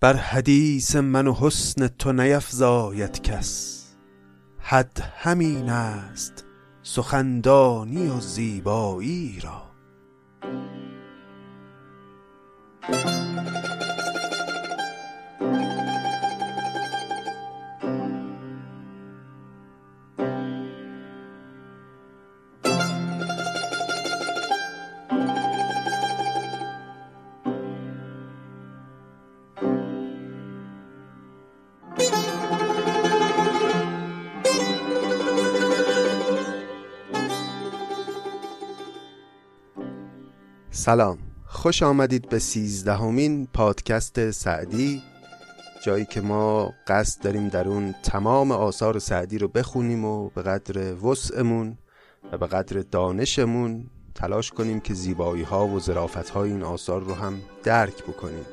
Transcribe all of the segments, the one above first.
بر حدیث من و حسن تو نیفزاید کس. حد همین است سخندانی و زیبایی را. سلام. خوش آمدید به سیزدهمین پادکست سعدی جایی که ما قصد داریم در اون تمام آثار سعدی رو بخونیم و به قدر وسعمون و به قدر دانشمون تلاش کنیم که زیبایی ها و ظرافت های این آثار رو هم درک بکنیم.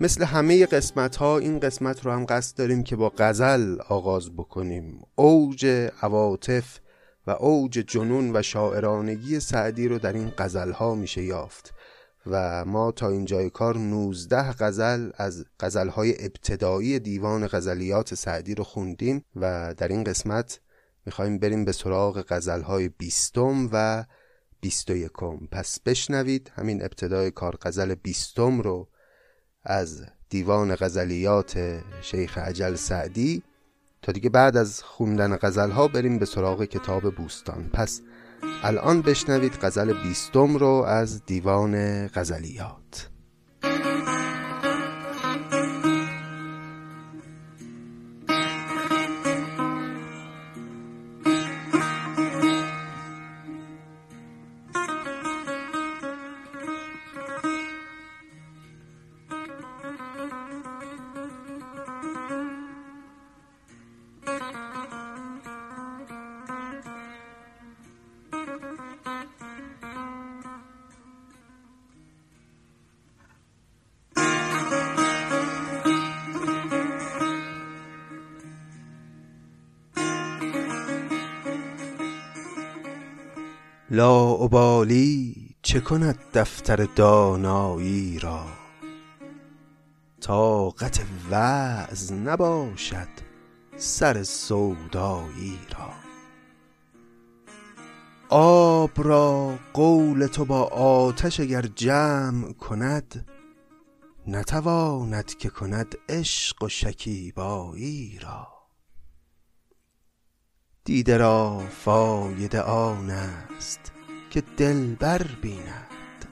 مثل همه قسمت ها این قسمت رو هم قصد داریم که با غزل آغاز بکنیم. اوج عواطف و اوج جنون و شاعرانگی سعدی رو در این غزل ها میشه یافت و ما تا اینجای کار 19 غزل از غزل های ابتدایی دیوان غزلیات سعدی رو خوندیم و در این قسمت می‌خوایم بریم به سراغ غزل های بیستم و بیست و یکم. پس بشنوید همین ابتدای کار غزل بیستم رو از دیوان غزلیات شیخ عجل سعدی تا دیگه بعد از خوندن غزل ها بریم به سراغ کتاب بوستان. پس الان بشنوید غزل بیستم رو از دیوان غزلیات. لا ابالی چه کند دفتر دانایی را؟ طاقت وعظ نباشد سر سودایی را. آب را قول تو با آتش اگر جمع کند نتواند که کند عشق و شکیبایی را. دیده را فایده آن است که دلبر بیند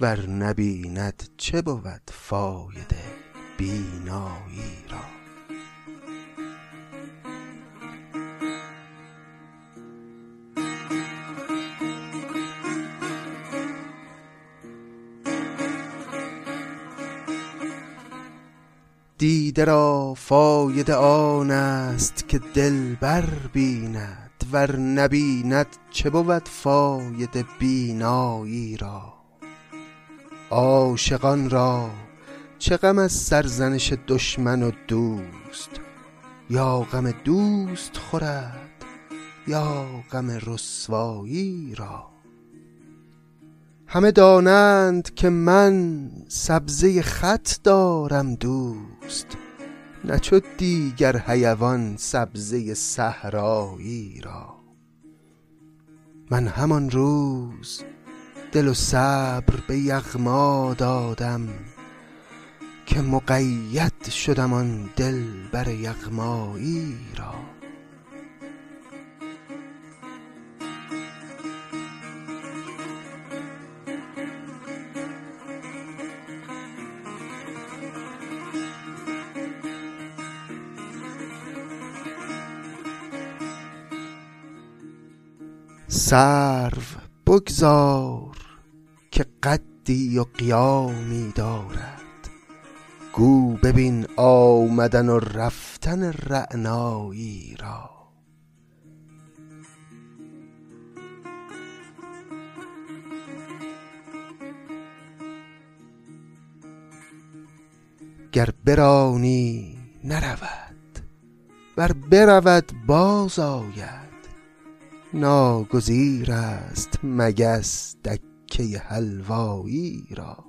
ور نبیند چه بود فایده بینایی را؟ دیده را فایده آن است که دلبر بیند. ور نبیند چه بود فایده بینایی را؟ عاشقان را چه غم از سرزنش دشمن و دوست؟ یا غم دوست خورد یا غم رسوایی را؟ همه دانند که من سبزه خط دارم دوست. نه چو دیگر حیوان سبزه صحرایی را. من همان روز دل و صبر به یغما دادم که مقید شدم آن دل بر یغمایی را. سرو بگذار که قدی و قیامی دارد. گو ببین آمدن و رفتن رعنایی را. گر برانی نرود ور برود باز آید. ناگزیر است مگس دکه حلوایی را.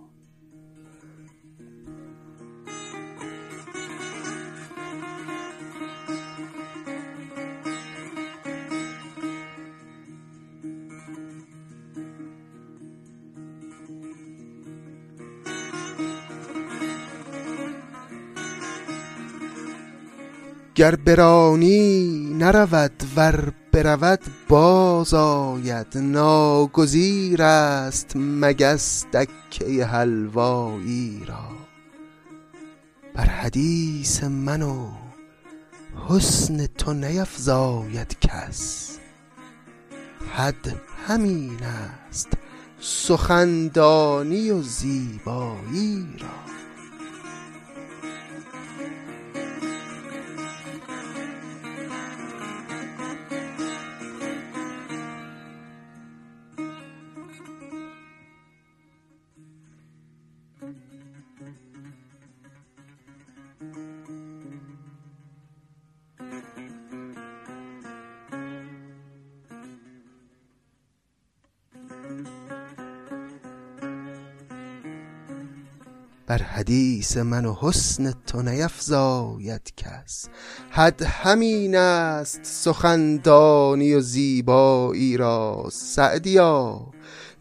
گر برانی نرود ور برود باز آید. ناگزیر است مگس دکه حلوایی را. بر حدیث من و حسن تو نیفزاید کس. حد همین است سخندانی و زیبایی را. حدیث من و حسن تو نیفزاید کس. حد همین است سخندانی و زیبایی را سعدیا.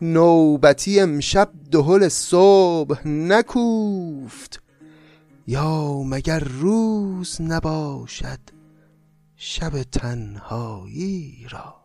نوبتی امشب دهل صبح نکوفت. یا مگر روز نباشد شب تنهایی را؟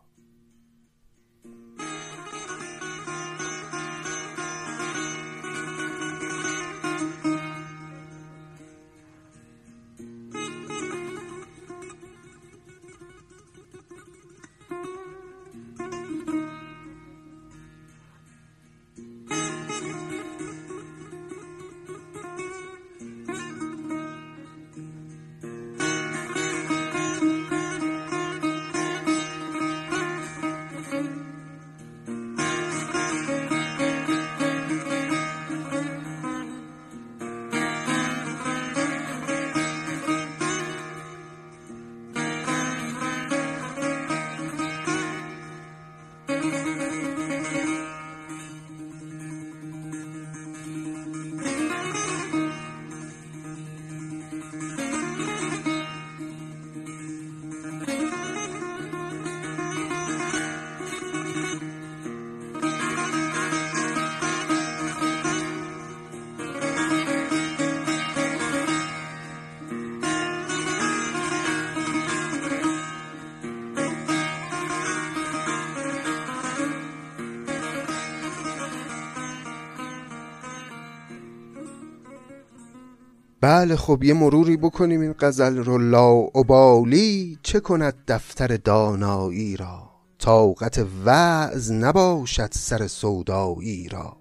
بله خب یه مروری بکنیم این غزل رو. لا ابالی چه کند دفتر دانایی را؟ طاقت وعظ نباشد سر سودایی را.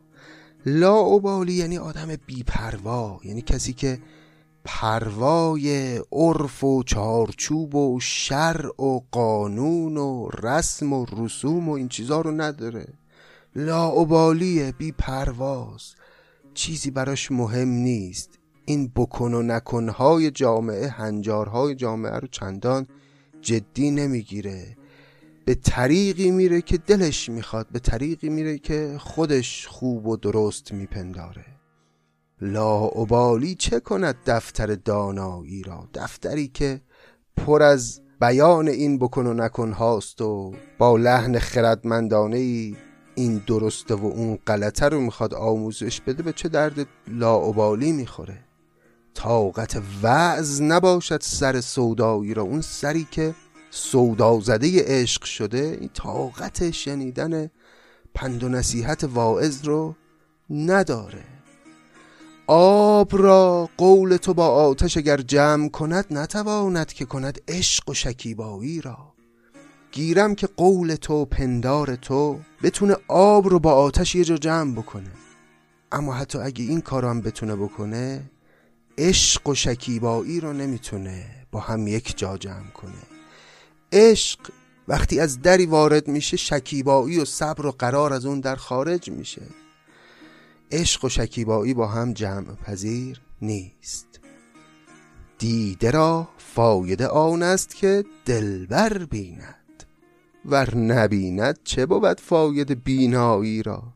لا ابالی یعنی آدم بیپروا یعنی کسی که پروای عرف و چارچوب و شرع و قانون و رسم و رسوم و این چیزا رو نداره. لا ابالیه بی پرواز چیزی براش مهم نیست. این بکن و نکنهای جامعه هنجارهای جامعه رو چندان جدی نمی‌گیره. به طریقی میره که دلش می‌خواد به طریقی میره که خودش خوب و درست میپنداره. لا ابالی چه کند دفتر دانایی را؟ دفتری که پر از بیان این بکن و نکن هاست و با لحن خردمندانه ای این درسته و اون غلطه رو می‌خواد آموزش بده به چه درد لاعبالی می‌خوره؟ طاقت وعظ نباشد سر سودایی را. اون سری که سودا زده عشق شده این طاقت شنیدن پند و نصیحت واعظ رو نداره. آب را قول تو با آتش اگر جمع کند نتواند که کند عشق و شکیبایی را. گیرم که قول تو پندار تو بتونه آب رو با آتش یه جا جمع بکنه. اما حتی اگه این کار هم بتونه بکنه عشق و شکیبایی رو نمی‌تونه با هم یک جا جمع کنه. عشق وقتی از دری وارد میشه شکیبایی و صبر و قرار از اون در خارج میشه. عشق و شکیبایی با هم جمع پذیر نیست. دیده را فایده آن است که دلبر بیند ور نبیند چه بود فایده بینایی را؟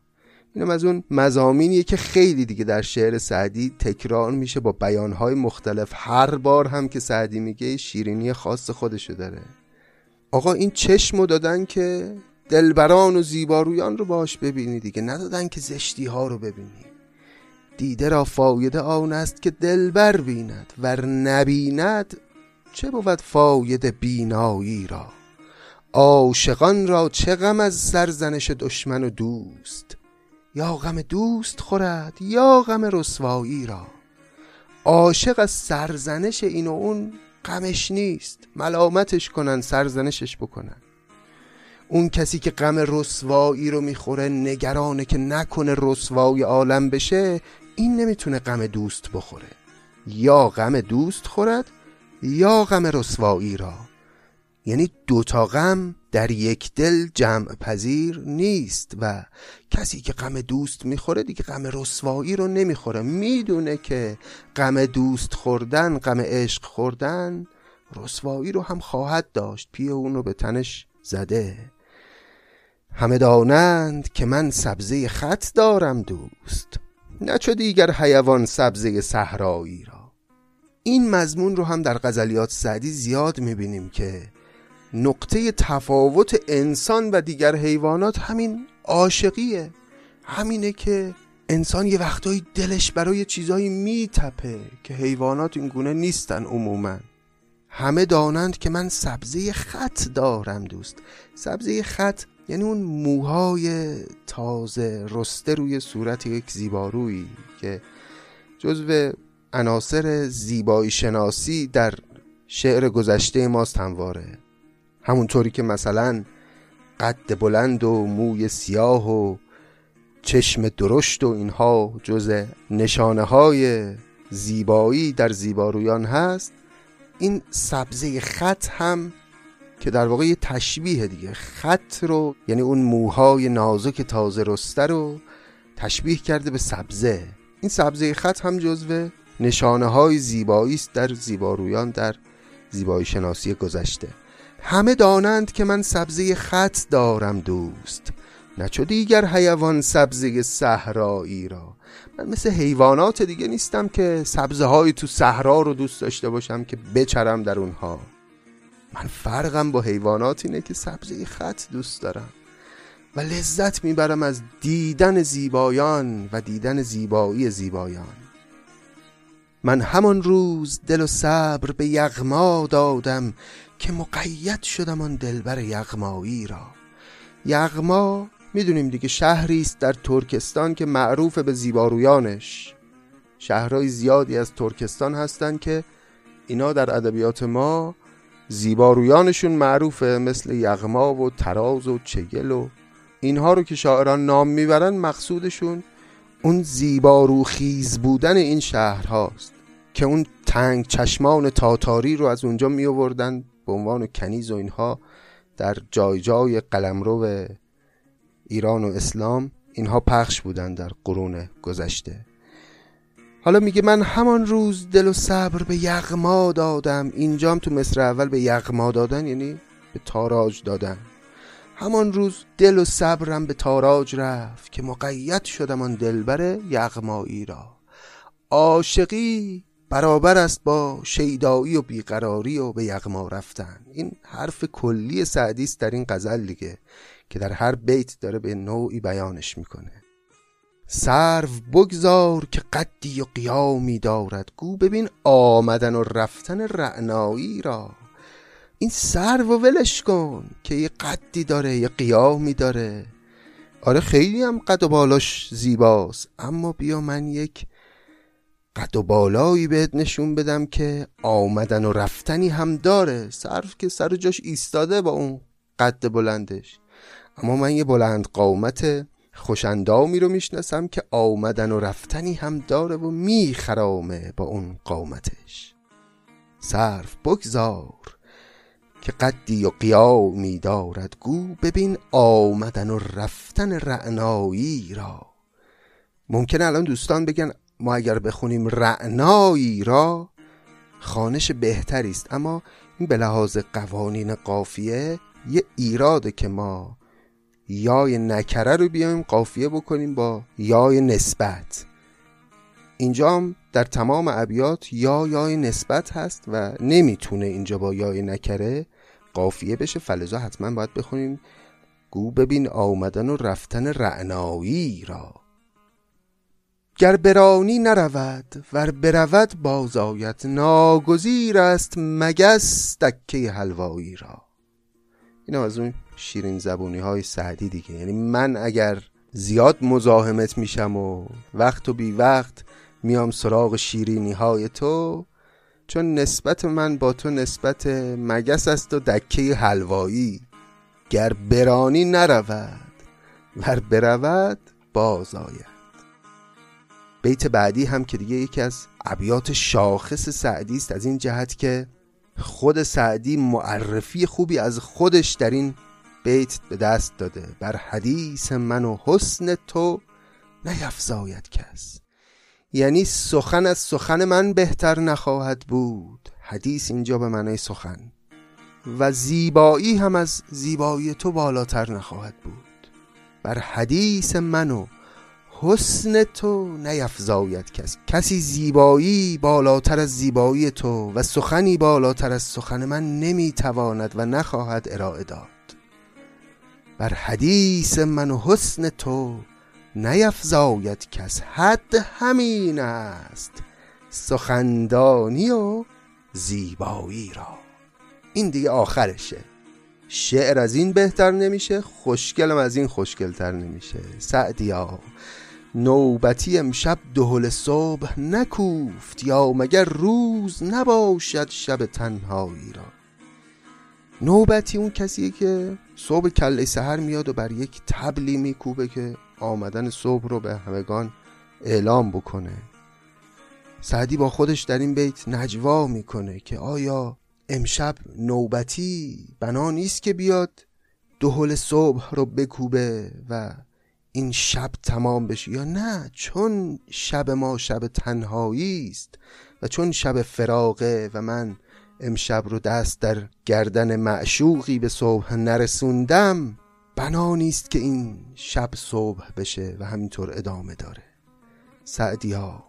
اینم از اون مزامینیه که خیلی دیگه در شعر سعدی تکرار میشه با بیانهای مختلف. هر بار هم که سعدی میگه شیرینی خاص خودشو داره. آقا این چشمو دادن که دلبران و زیبارویان رو باش ببینی دیگه. ندادن که زشتی ها رو ببینی. دیده را فایده آن است که دلبر بیند. ور نبیند چه بود فاید بینایی را؟ عاشقان را چه غم از سرزنش دشمن و دوست؟ یا غم دوست خورد یا غم رسوایی را. عاشق از سرزنش این و اون غمش نیست. ملامتش کنن سرزنشش بکنن. اون کسی که غم رسوایی رو می‌خوره نگرانه که نکنه رسوایی عالم بشه این نمی‌تونه غم دوست بخوره. یا غم دوست خورد یا غم رسوایی را. یعنی دوتا غم در یک دل جمع پذیر نیست و کسی که غم دوست می‌خوره دیگه غم رسوایی رو نمی‌خوره. می‌دونه که غم دوست خوردن غم عشق خوردن رسوایی رو هم خواهد داشت. پیه اون رو به تنش زده. همه دانند که من سبزه خط دارم دوست. نه چو دیگر حیوان سبزه صحرایی را. این مضمون رو هم در غزلیات سعدی زیاد می‌بینیم که نقطه تفاوت انسان و دیگر حیوانات همین عاشقیه. همینه که انسان یه وقتایی دلش برای چیزایی میتپه که حیوانات این گونه نیستن عموما. همه دانند که من سبزه خط دارم دوست. سبزه خط یعنی اون موهای تازه رسته روی صورت یک زیبارویی که جزو عناصر زیبایی شناسی در شعر گذشته ماست همواره. همونطوری که مثلا قد بلند و موی سیاه و چشم درشت و اینها جز نشانه های زیبایی در زیبارویان هست این سبزه خط هم که در واقع یه تشبیه دیگه. خط رو یعنی اون موهای نازک تازه رسته رو تشبیه کرده به سبزه. این سبزه خط هم جزو نشانه های زیبایی است در زیبارویان در زیبایی شناسی گذشته. همه دانند که من سبزه خط دارم دوست. نه چو دیگر حیوان سبزه صحرایی را. من مثل حیوانات دیگه نیستم که سبزه های تو صحرا رو دوست داشته باشم که بچرم در اونها. من فرقم با حیوانات اینه که سبزه خط دوست دارم و لذت می‌برم از دیدن زیبایان و دیدن زیبایی زیبایان. من همان روز دل و صبر به یغما دادم که مقید شدم آن دلبر یغمایی را. یغما می‌دونیم دیگه شهری است در ترکستان که معروف به زیبارویانش. شهرهای زیادی از ترکستان هستند که اینا در ادبیات ما زیبارویانشون معروفه مثل یغما و تراز و چگل و اینها رو که شاعران نام می‌برن مقصودشون اون زیبارو خیز بودن این شهر هاست که اون تنگ چشمان تاتاری رو از اونجا می آوردن به عنوان کنیز و اینها در جای جای قلمرو ایران و اسلام اینها پخش بودن در قرون گذشته. حالا میگه من همان روز دل و صبر به یغما دادم. اینجام تو مصر اول به یغما دادن یعنی به تاراج دادن. همان روز دل و صبرم به تاراج رفت که مقید شدم آن دلبر یغمایی را. عاشقی برابر است با شیدایی و بیقراری و به یغما رفتن. این حرف کلی سعدی است در این غزل دیگه که در هر بیت داره به نوعی بیانش می‌کنه. سرو بگذار که قدی و قیامی دارد. گو ببین آمدن و رفتن رعنایی را. این سرو و ولش کن که یه قدی داره یه قیامی داره. آره خیلی هم قد و بالاش زیباست. اما بیا من یک قد و بالایی بهت نشون بدم که آمدن و رفتنی هم داره. سرو که سر جاش ایستاده با اون قد بلندش. اما من یه بلند قامت خوشندامی رو می‌شناسم که آمدن و رفتنی هم داره و میخرامه با اون قامتش. صرف بگذار که قدی و قیامی دارد. گو ببین آمدن و رفتن رعنایی را. ممکنه الان دوستان بگن ما اگر بخونیم رعنایی را خانش بهتری است. اما این به لحاظ قوانین قافیه یه ایراده که ما یای نکره رو بیایم قافیه بکنیم با یای نسبت. اینجا هم در تمام ابیات یا یای نسبت هست و نمی‌تونه اینجا با یای نکره قافیه بشه. فلزا حتما باید بخونیم. گو ببین آمدن و رفتن رعنایی را. گر برانی نرود ور برود بازآید ناگزیر است مگس دکه حلوایی را. این از اون شیرین زبونی های سعدی دیگه. یعنی من اگر زیاد مزاحمت میشم و وقت و بی وقت میام سراغ شیرینی های تو چون نسبت من با تو نسبت مگس است و دکه حلوایی. گر برانی نرود ور برود باز آید بیت بعدی هم که دیگه یکی از ابیات شاخص سعدی است از این جهت که خود سعدی معرفی خوبی از خودش در این بیت به دست داده. بر حدیث من و حسن تو نیفزاید کس. یعنی سخن از سخن من بهتر نخواهد بود. حدیث اینجا به معنای سخن. و زیبایی هم از زیبایی تو بالاتر نخواهد بود. بر حدیث من و حسن تو نیفزاید کس. کسی زیبایی بالاتر از زیبایی تو و سخنی بالاتر از سخن من نمی‌تواند و نخواهد ارائه داد. بر حدیث من و حسن تو نیفزاید کس. حد همین است. سخندانی و زیبایی را. این دیگه آخرشه. شعر از این بهتر نمیشه خوشگلم از این خوشگلتر نمیشه. سعدیا. نوبتی امشب دهل صبح نکوفت یا مگر روز نباشد شب تنهایی را؟ نوبتی اون کسیه که صبح کله سهر میاد و بر یک تبلی میکوبه که آمدن صبح رو به همگان اعلام بکنه. سعدی با خودش در این بیت نجوا می‌کنه که آیا امشب نوبتی بنا نیست که بیاد دهل صبح رو بکوبه و این شب تمام بشه یا نه؟ چون شب ما شب تنهایی است و چون شب فراغه و من امشب رو دست در گردن معشوقی به صبح نرسوندم بنا نیست که این شب صبح بشه و همینطور ادامه داره. سعدیا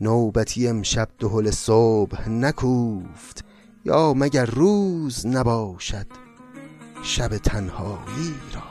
نوبتی امشب دهل صبح نکوفت یا مگر روز نباشد شب تنهایی را؟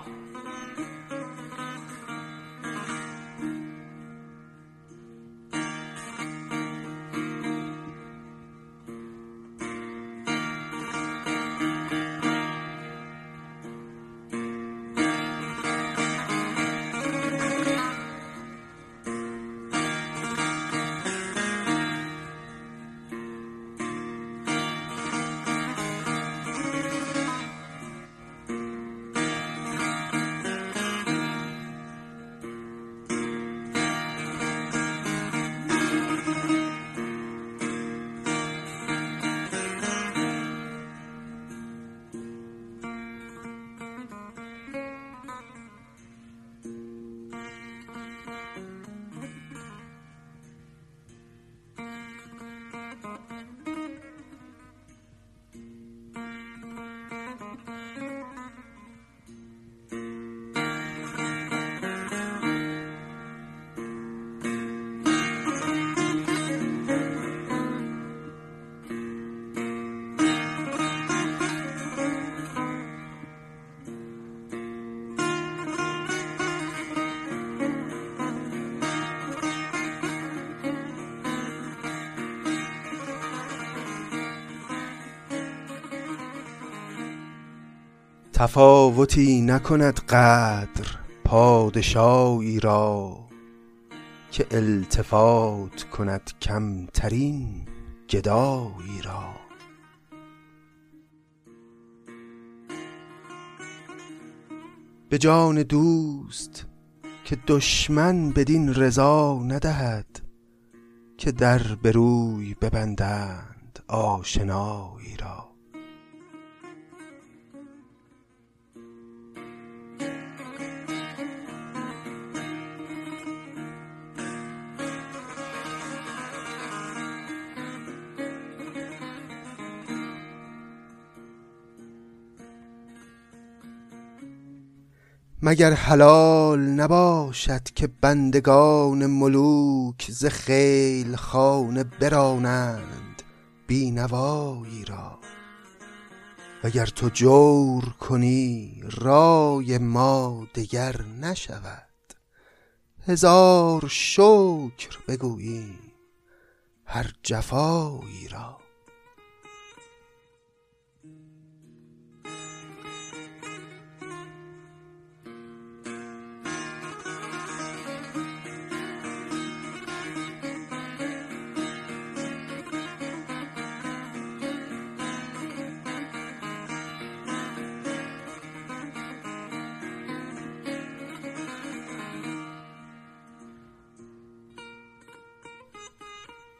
تفاوتی نکند قدر پادشاهی را که التفات کند کمترین گدایی را. به جان دوست که دشمن بدین رضا ندهد که در بروی ببندند آشنایی را. مگر حلال نباشد که بندگان ملوک ز خیل خانه برانند بینوایی را؟ وگر تو جور کنی رای ما دگر نشود. هزار شکر بگوییم هر جفایی را.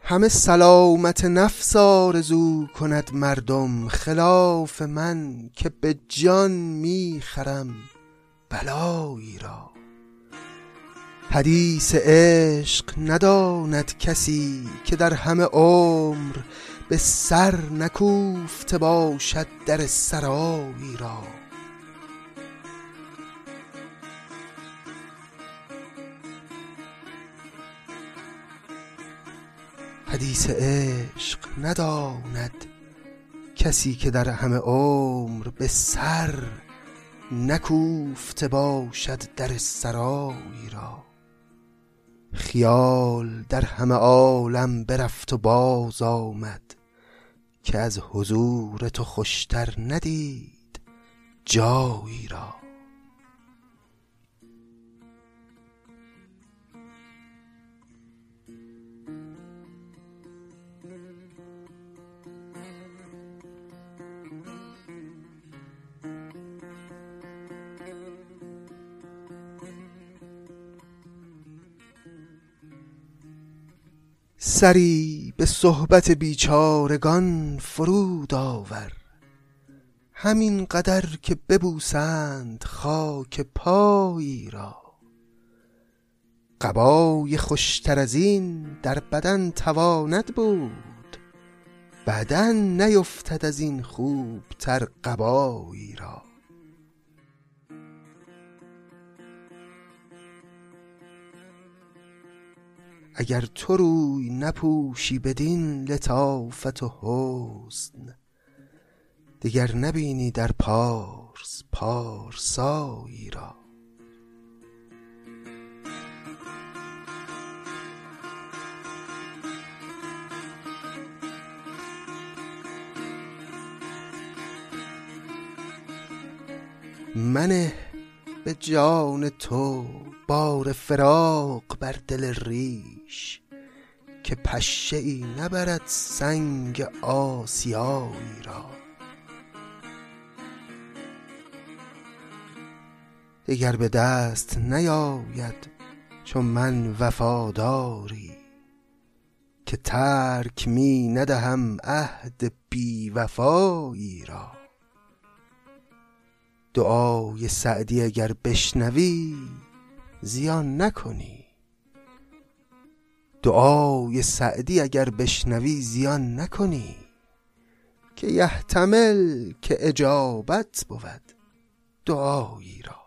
همه سلامت نفس آرزو کند مردم خلاف من که به جان می‌خرم بلایی را. حدیث عشق نداند کسی که در همه عمر به سر نکوفته باشد در سرایی را. حدیث عشق نداند کسی که در همه عمر به سر نکوفته باشد در سرایی را. خیال در همه عالم برفت و باز آمد که از حضور تو خوشتر ندید جایی را. سری به صحبت بیچارگان فرود آور. همین قدر که ببوسند خاک پایی را. قبای خوشتر از این در بدن تواند بود. بدن نیفتد از این خوبتر قبایی را. اگر تو روی نپوشی بدین لطافت و حسن دیگر نبینی در پارس پارسایی را. منه به جان تو بار فراق بر دل ریش که پشه ای نبرد سنگ آسیایی را. دیگر به دست نیاید چون من وفاداری که ترک می ندهم عهد بی وفایی را. دعای سعدی اگر بشنوی زیان نکنی. دعای سعدی اگر بشنوی زیان نکنی. که یحتمل که اجابت بود دعایی را.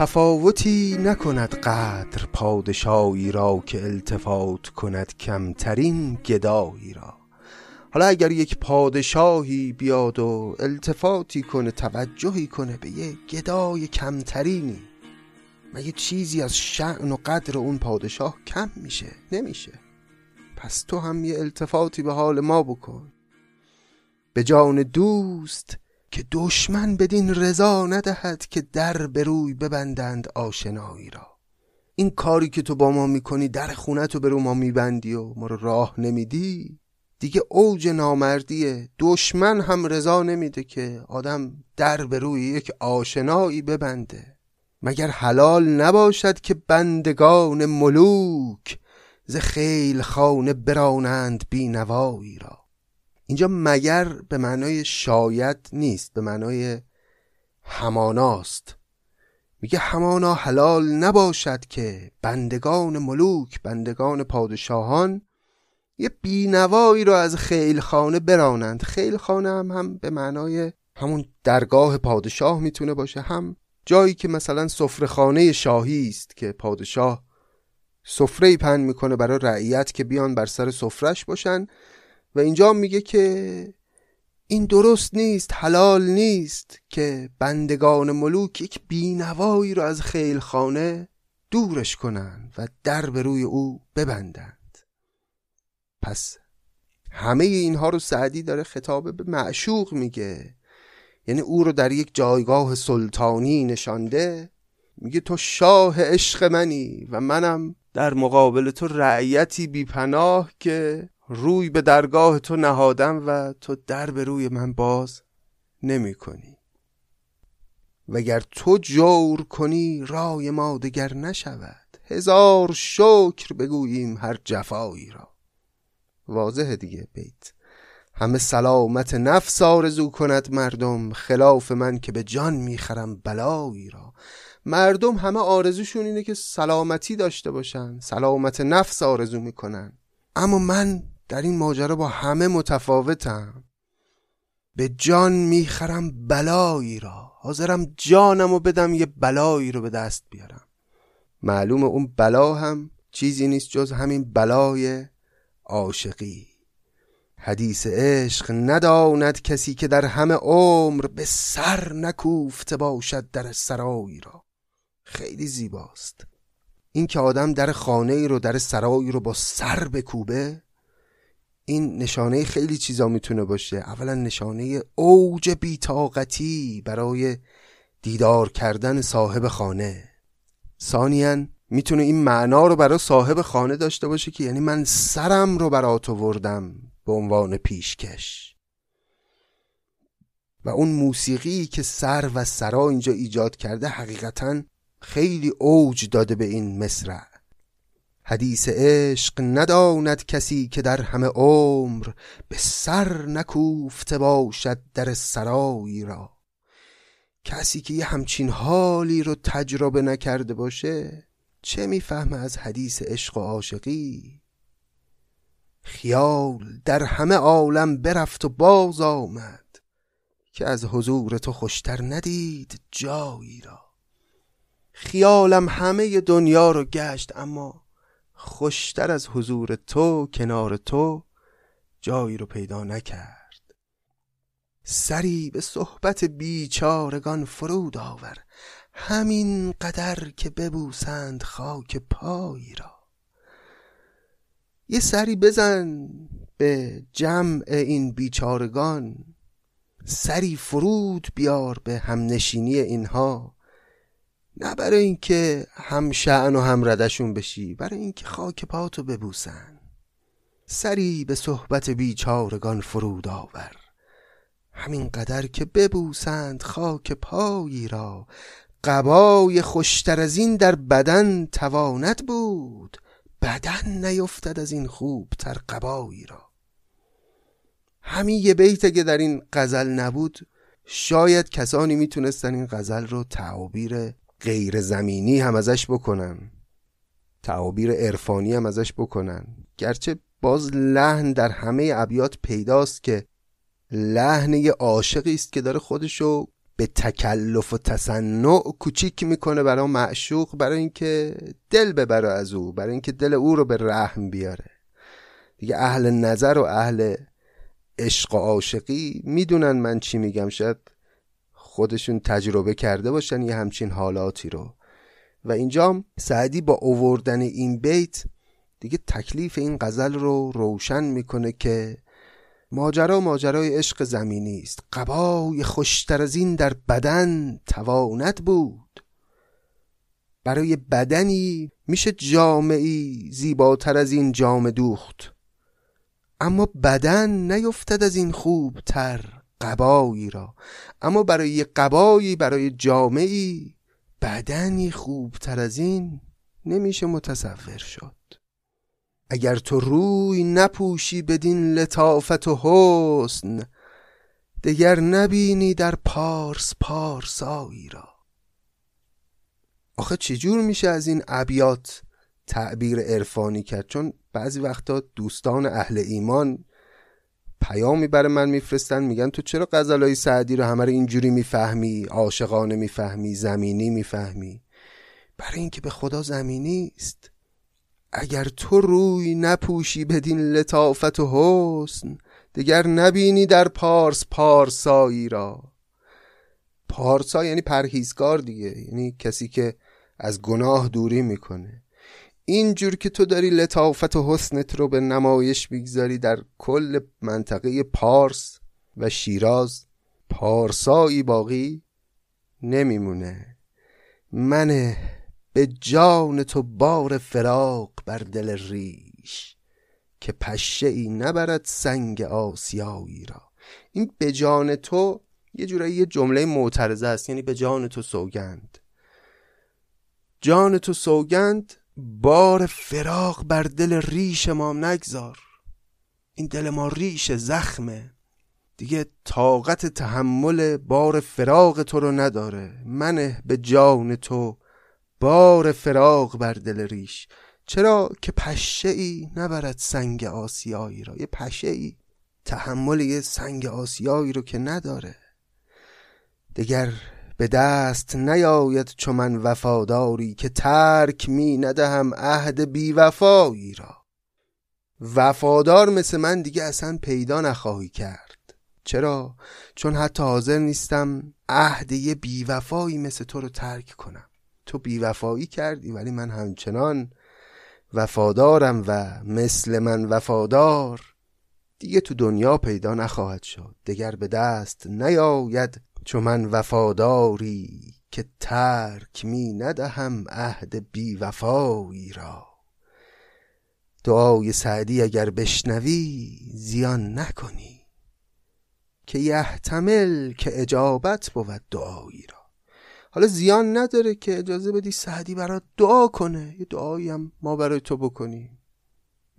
تفاوتی نکند قدر پادشاهی را که التفات کند کمترین گدایی را. حالا اگر یک پادشاهی بیاد و التفاتی کنه توجهی کنه به یه گدای کمترینی مگه چیزی از شعن و قدر اون پادشاه کم میشه؟ نمیشه. پس تو هم یه التفاتی به حال ما بکن. به جان دوست که دشمن بدین رضا ندهد که در به روی ببندند آشنایی را. این کاری که تو با ما می‌کنی در خونت رو به رو ما میبندی و ما رو راه نمیدی؟ دیگه اوج نامردیه. دشمن هم رضا نمیده که آدم در به روی یک آشنایی ببنده. مگر حلال نباشد که بندگان ملوک ز خیل خانه برانند بینوایی را؟ اینجا مگر به معنای شاید نیست به معنای هماناست. میگه همانا حلال نباشد که بندگان ملوک بندگان پادشاهان یه بینوایی رو از خیلخانه برانند. خیلخانه هم هم به معنای همون درگاه پادشاه می‌تونه باشه هم جایی که مثلا خانه شاهی است که پادشاه سفره پن می‌کنه برای رعیت که بیان بر سر سفرش باشن و اینجا میگه که این درست نیست حلال نیست که بندگان ملوک یک بینوایی رو از خیلخانه دورش کنن و در به روی او ببندند. پس همه اینها رو سعدی داره خطاب به معشوق میگه. یعنی او رو در یک جایگاه سلطانی نشانده. میگه تو شاه عشق منی و منم در مقابل تو رعیتی بیپناه که روی به درگاه تو نهادم و تو در به روی من باز نمی کنی. وگر تو جور کنی رای ما دگر نشود. هزار شکر بگوییم هر جفایی را. واضحه دیگه بیت. همه سلامت نفس آرزو کند مردم. خلاف من که به جان می‌خرم بلایی را. مردم همه آرزوشون اینه که سلامتی داشته باشن. سلامت نفس آرزو می‌کنن اما من در این ماجرا با همه متفاوتم. به جان می‌خرم بلایی را. حاضرم جانم و بدم یه بلایی رو به دست بیارم. معلوم اون بلا هم چیزی نیست جز همین بلای عاشقی. حدیث عشق نداند کسی که در همه عمر به سر نکوفته باشد در سرایی را. خیلی زیباست. این که آدم در خانه ای رو در سرایی رو با سر بکوبه این نشانه خیلی چیزا می‌تونه باشه. اولا نشانه اوج بیتاقتی برای دیدار کردن صاحب خانه. ثانیا می‌تونه این معنا رو برای صاحب خانه داشته باشه که یعنی من سرم رو برات آوردم به عنوان پیشکش. و اون موسیقی که سر و سرا اینجا ایجاد کرده حقیقتا خیلی اوج داده به این مصرع. حدیث عشق نداند کسی که در همه عمر به سر نکوفته باشد در سرایی را. کسی که یه همچین حالی رو تجربه نکرده باشه چه می‌فهمه از حدیث عشق و عاشقی؟ خیال در همه عالم برفت و باز آمد که از حضور تو خوشتر ندید جایی را. خیالم همه دنیا رو گشت اما خوشتر از حضور تو کنار تو جایی رو پیدا نکرد. سری به صحبت بیچارگان فرود آور همین قدر که ببوسند خاک پایی را. یه سری بزن به جمع این بیچارگان سری فرود بیار به همنشینی اینها. نه برای اینکه هم شعن و هم ردشون بشی برای اینکه خاک پاتو ببوسن. سری به صحبت بیچارگان فرود آور. همین قدر که ببوسند خاک پایی را. قبای خوشتر از این در بدن توانت بود. بدن نیفتد از این خوب تر قبایی را. همین یه بیت که در این غزل نبود شاید کسانی می‌تونستن این غزل رو تعابیر غیر زمینی هم ازش بکنن. تعابیر عرفانی هم ازش بکنن. گرچه باز لحن در همه ابیات پیداست که لحن یه عاشقی است که داره خودشو به تکلف و تصنع کوچیک می‌کنه برای معشوق برای اینکه دل ببره از او برای اینکه دل او رو به رحم بیاره. دیگه اهل نظر و اهل عشق و عاشقی می‌دونن من چی میگم. شاید خودشون تجربه کرده باشن یه همچین حالاتی رو. و اینجا سعدی با اووردن این بیت دیگه تکلیف این غزل رو روشن می‌کنه که ماجرا ماجرای عشق زمینی است. قبای خوشتر از این در بدن توانت بود. برای بدنی میشه جامعی زیباتر از این جام دوخت. اما بدن نیفتد از این خوبتر. قبایی را. اما برای یه قبایی برای جامعی بدنی خوبتر از این نمیشه متصور شد. اگر تو روی نپوشی بدین لطافت و حسن دگر نبینی در پارس پارسایی را. آخه چجور میشه از این ابیات تعبیر عرفانی کرد؟ چون بعضی وقتا دوستان اهل ایمان پیامی برای من میفرستن میگن تو چرا غزلای سعدی رو همه رو اینجوری می‌فهمی؟ عاشقانه می‌فهمی زمینی می‌فهمی؟ برای اینکه به خدا زمینی است. اگر تو روی نپوشی بدین لطافت و حسن دیگر نبینی در پارس پارسایی را. پارسا یعنی پرهیزگار دیگه یعنی کسی که از گناه دوری می‌کنه. اینجور که تو داری لطافت و حسنت رو به نمایش می‌گذاری در کل منطقه پارس و شیراز پارسایی باقی نمیمونه. من به جان تو بار فراق بر دل ریش که پشه ای نبرد سنگ آسیایی را. این به جان تو یه جورایی یه جمله معترضه است یعنی به جان تو سوگند. جان تو سوگند بار فراق بر دل ریش ما نگذار. این دل ما ریش زخمه. دیگه طاقت تحمل بار فراق تو رو نداره. منه به جان تو. بار فراق بر دل ریش. چرا که پشه ای نبرد سنگ آسیایی را؟ یه پشه ای. تحمل یه سنگ آسیایی رو که نداره. دیگر به دست نیاید چو من وفاداری که ترک می ندهم عهد بی وفایی را. وفادار مثل من دیگه اصلا پیدا نخواهی کرد. چرا؟ چون حتی حاضر نیستم عهد یه بیوفایی مثل تو رو ترک کنم. تو بیوفایی کردی ولی من همچنان وفادارم و مثل من وفادار. دیگه تو دنیا پیدا نخواهد شد. دگر به دست نیاید چو من وفاداری که ترک می ندهم عهد بی وفایی را. دعای سعدی اگر بشنوی زیان نکنی که یحتمل که اجابت بود دعایی را. حالا زیان نداره که اجازه بدی سعدی برات دعا کنه. یه دعایی هم ما برای تو بکنیم.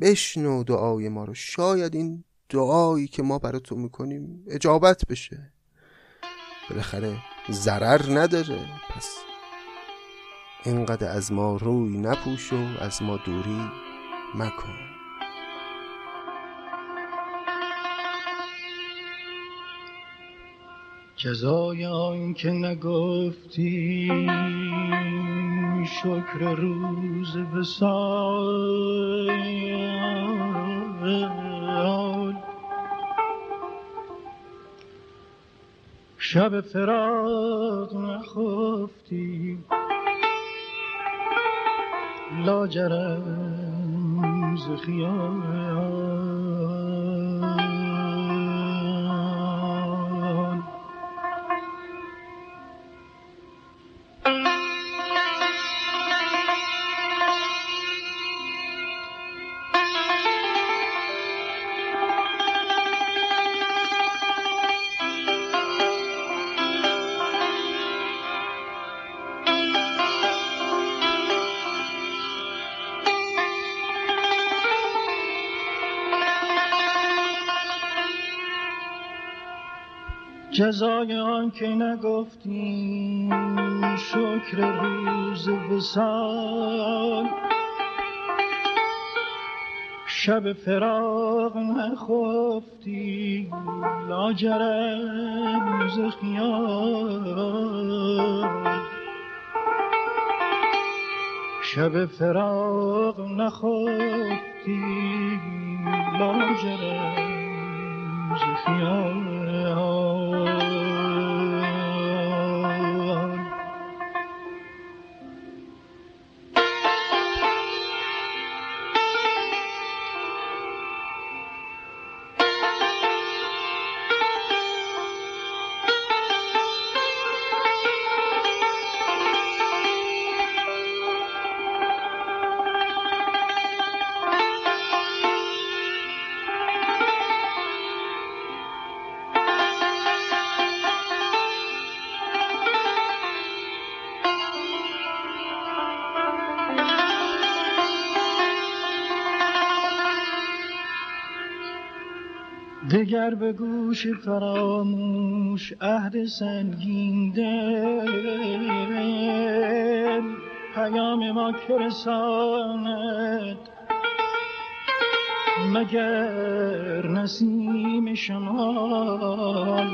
بشنو دعای ما رو. شاید این دعایی که ما برای تو می‌کنیم اجابت بشه. بالاخره ضرر نداره. پس اینقدر از ما روی نپوش و از ما دوری مکن. جزای آن که نگفتی شکر روز بسال شب فراق نخفتی لاجرم ز جزای آن که نگفتی شکر روز وسال شب فراغ نخفتی لاجرم ز خیال. شب فراغ نخفتی لاجرم ز خیال. گوش فراموش عهد سنگین دل. پیام ما که رساند. مگر نسیم شمال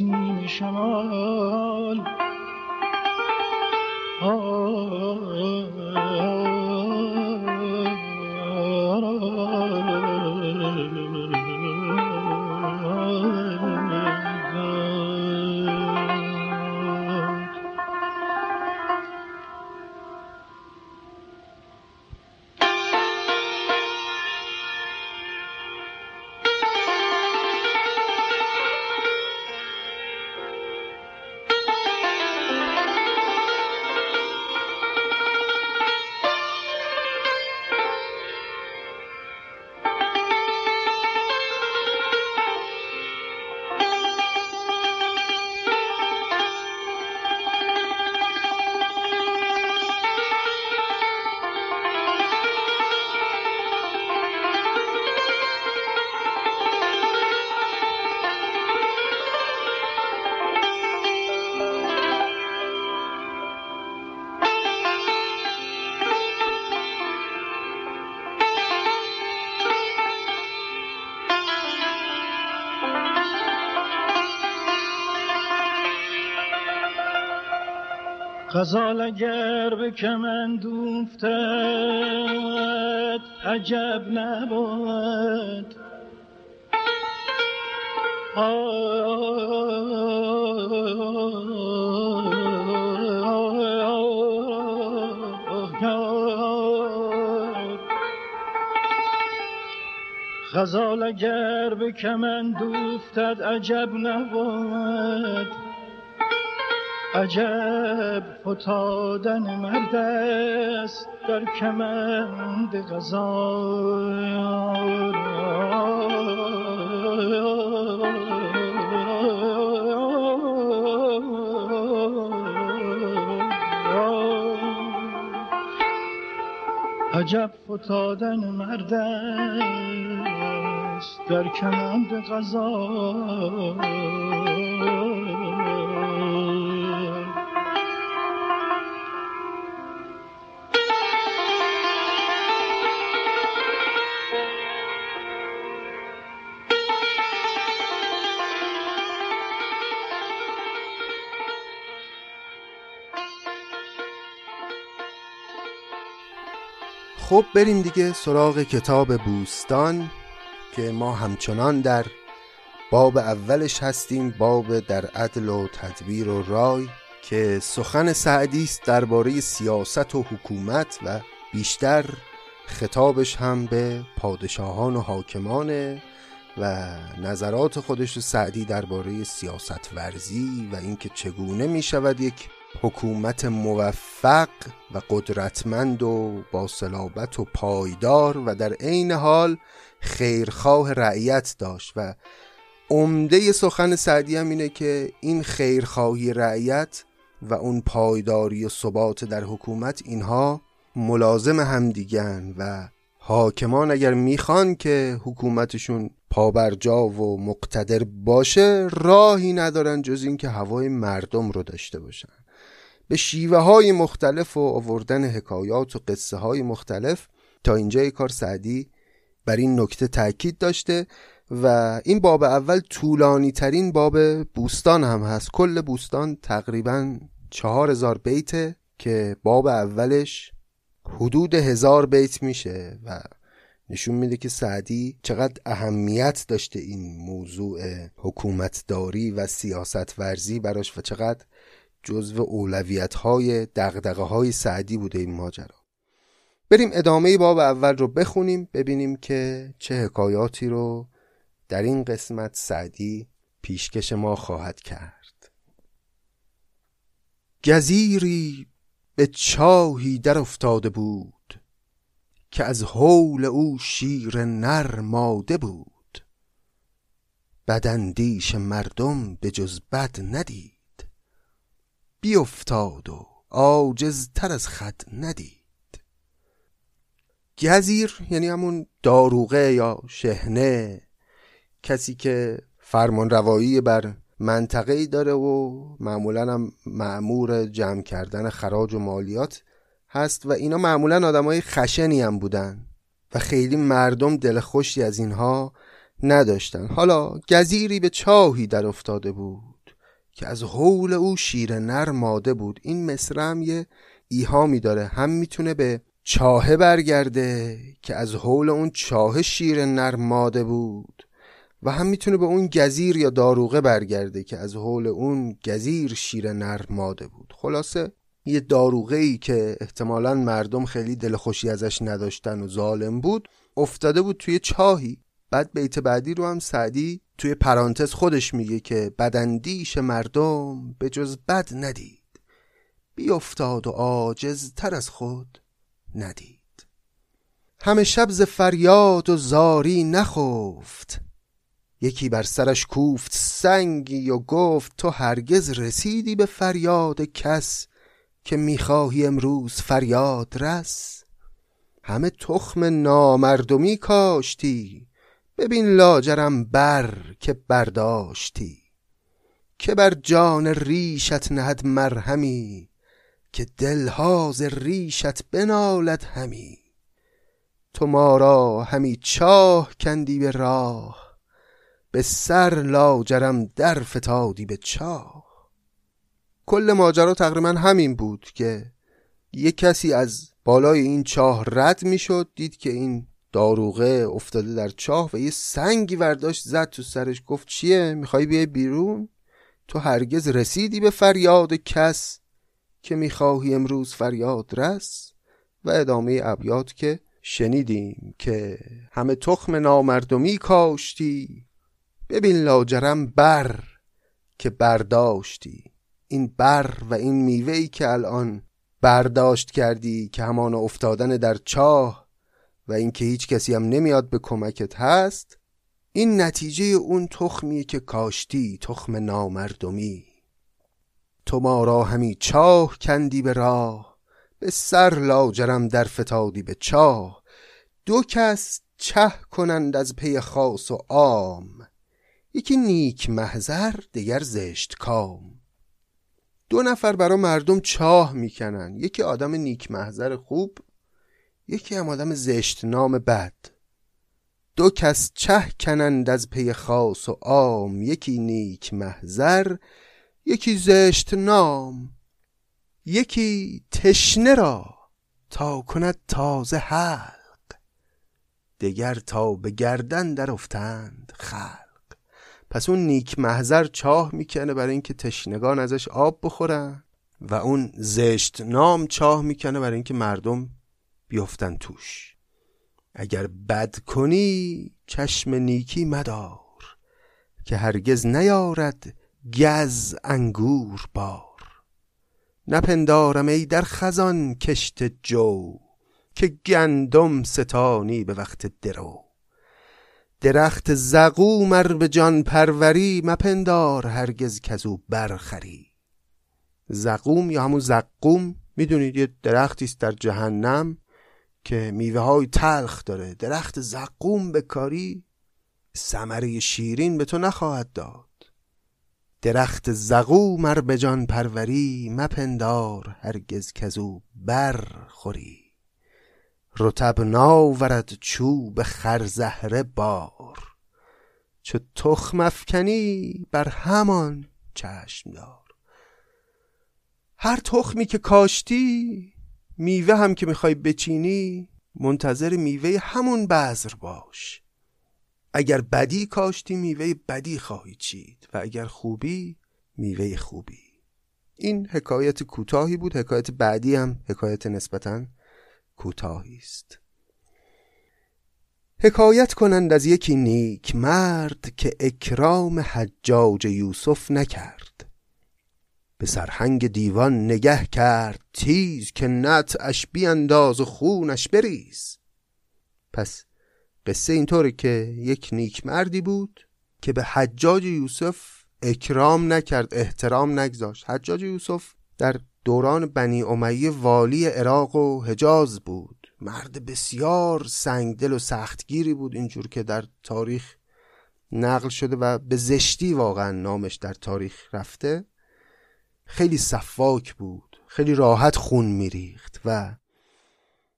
مگر غزال اگر به کمند افتد عجب نبود. غزال اگر به کمند افتد عجب نبود. عجب فتادن مرد است در کمند غزال. عجب فتادن مرد است در کمند غزال. خب بریم دیگه سراغ کتاب بوستان که ما همچنان در باب اولش هستیم باب در عدل و تدبیر و رای که سخن سعدی است درباره سیاست و حکومت و بیشتر خطابش هم به پادشاهان و حاکمانه و نظرات خودش سعدی درباره سیاست ورزی و اینکه چگونه می شود یک حکومت موفق و قدرتمند و با صلابت و پایدار و در عین حال خیرخواه رعیت داشت و عمده سخن سعدی هم اینه که این خیرخواهی رعیت و اون پایداری و ثبات در حکومت اینها ملازم همدیگن و حاکمان اگر می‌خوان که حکومتشون پابرجا و مقتدر باشه راهی ندارن جز اینکه هوای مردم رو داشته باشن. به شیوه های مختلف و آوردن حکایات و قصه های مختلف تا اینجای کار سعدی بر این نکته تاکید داشته و این باب اول طولانی ترین باب بوستان هم هست. کل بوستان تقریبا چهار هزار بیته که باب اولش حدود هزار بیت میشه و نشون میده که سعدی چقدر اهمیت داشته این موضوع حکومتداری و سیاست ورزی براش و چقدر جزو اولویت های دقدقه های سعدی بوده این ماجرا. بریم ادامه باب اول رو بخونیم ببینیم که چه حکایاتی رو در این قسمت سعدی پیشکش ما خواهد کرد. گزیری به چاهی در افتاده بود که از حول او شیر نر ماده بود. بداندیش مردم به جز بد ندید. بیافتاد و عاجزتر از خود ندید. گزیر یعنی همون داروغه یا شهنه کسی که فرمان روایی بر منطقه داره و معمولا هم معمور جمع کردن خراج و مالیات هست و اینا معمولا آدمای خشنی هم بودن و خیلی مردم دل خوشی از اینها نداشتن. حالا گزیری به چاهی در افتاده بود. که از حول او شیر نر ماده بود. این مصره هم یه ایهامی داره. هم می‌تونه به چاهه برگرده که از حول اون چاه شیر نر ماده بود و هم می‌تونه به اون گزیر یا داروغه برگرده که از حول اون گزیر شیر نر ماده بود. خلاصه یه داروغه ای که احتمالا مردم خیلی دل خوشی ازش نداشتن و ظالم بود افتاده بود توی چاهی. بعد بیت بعدی رو هم سعدی توی پرانتز خودش میگه که بدندیش مردم به جز بد ندید. بیافتاد و عاجز تر از خود ندید. همه شب ز فریاد و زاری نخفت. یکی بر سرش کوفت سنگی و گفت تو هرگز رسیدی به فریاد کس که می‌خواهی امروز فریاد رس؟ همه تخم نامردمی کاشتی. ببین لاجرم بر که برداشتی که بر جان ریشت نهد مرهمی که دلهاز ریشت بنالد همی. تو ما را همی چاه کندی به راه به سر لاجرم در فتادی به چاه. کل ماجرا تقریبا همین بود که یه کسی از بالای این چاه رد می‌شد دید که این داروغه افتاده در چاه و یه سنگی ورداشت زد تو سرش گفت چیه؟ می‌خوای بیای بیرون؟ تو هرگز رسیدی به فریاد کس که می‌خواهی امروز فریاد رس؟ و ادامه ابیات که شنیدیم که همه تخم نامردمی کاشتی. ببین لاجرم بر که برداشتی. این بر و این میوهی که الان برداشت کردی که همان افتادن در چاه و اینکه هیچ کسی هم نمیاد به کمکت هست این نتیجه اون تخمیه که کاشتی تخم نامردمی. تو ما را همی چاه کندی به راه به سر لاجرم در فتادی به چاه. دو کس چه کنند از پی خاص و عام یکی نیک محضر دیگر زشت کام. دو نفر برا مردم چاه می‌کنن یکی آدم نیک محضر خوب یکی هم آدم زشت نام بد. دو کس چه کنند از پی خاص و عام یکی نیک محضر یکی زشت نام. یکی تشنه را تا کند تازه حلق. دگر تا به گردن در افتند خلق. پس اون نیک محضر چاه می‌کنه برای اینکه تشنگان ازش آب بخورن و اون زشت نام چاه می‌کنه برای اینکه مردم بیفتن توش. اگر بد کنی چشم نیکی مدار که هرگز نیارد گز انگور بار. نپندارم ای در خزان کشت جو که گندم ستانی به وقت درو. درخت زقوم ار به جان پروری مپندار هرگز کزو برخری. زقوم یا همون زقوم می‌دونید یه درختی است در جهنم. که میوه های تلخ داره. درخت زقوم به کاری ثمره شیرین به تو نخواهد داد. درخت زقوم ار به جان پروری مپندار هرگز کزو برخوری رتب ناورد چوب خرزهره بار. چو تخم افکنی بر همان چشم دار. هر تخمی که کاشتی میوه هم که می‌خوای بچینی منتظر میوه همون بذر باش. اگر بدی کاشتی میوه بدی خواهی چید و اگر خوبی میوه خوبی. این حکایت کوتاهی بود حکایت بعدی هم حکایت نسبتاً کوتاهی است. حکایت کنند از یکی نیک مرد که اکرام حجاج یوسف نکرد. به سرهنگ دیوان نگه کرد تیز که نطعش بیانداز و خونش بریز. پس قصه اینطوره که یک نیک مردی بود که به حجاج یوسف اکرام نکرد احترام نگذاشت. حجاج یوسف در دوران بنی امیه والی عراق و حجاز بود. مرد بسیار سنگدل و سختگیری بود اینجور که در تاریخ نقل شده و به زشتی واقعا نامش در تاریخ رفته. خیلی صفاک بود. خیلی راحت خون میریخت و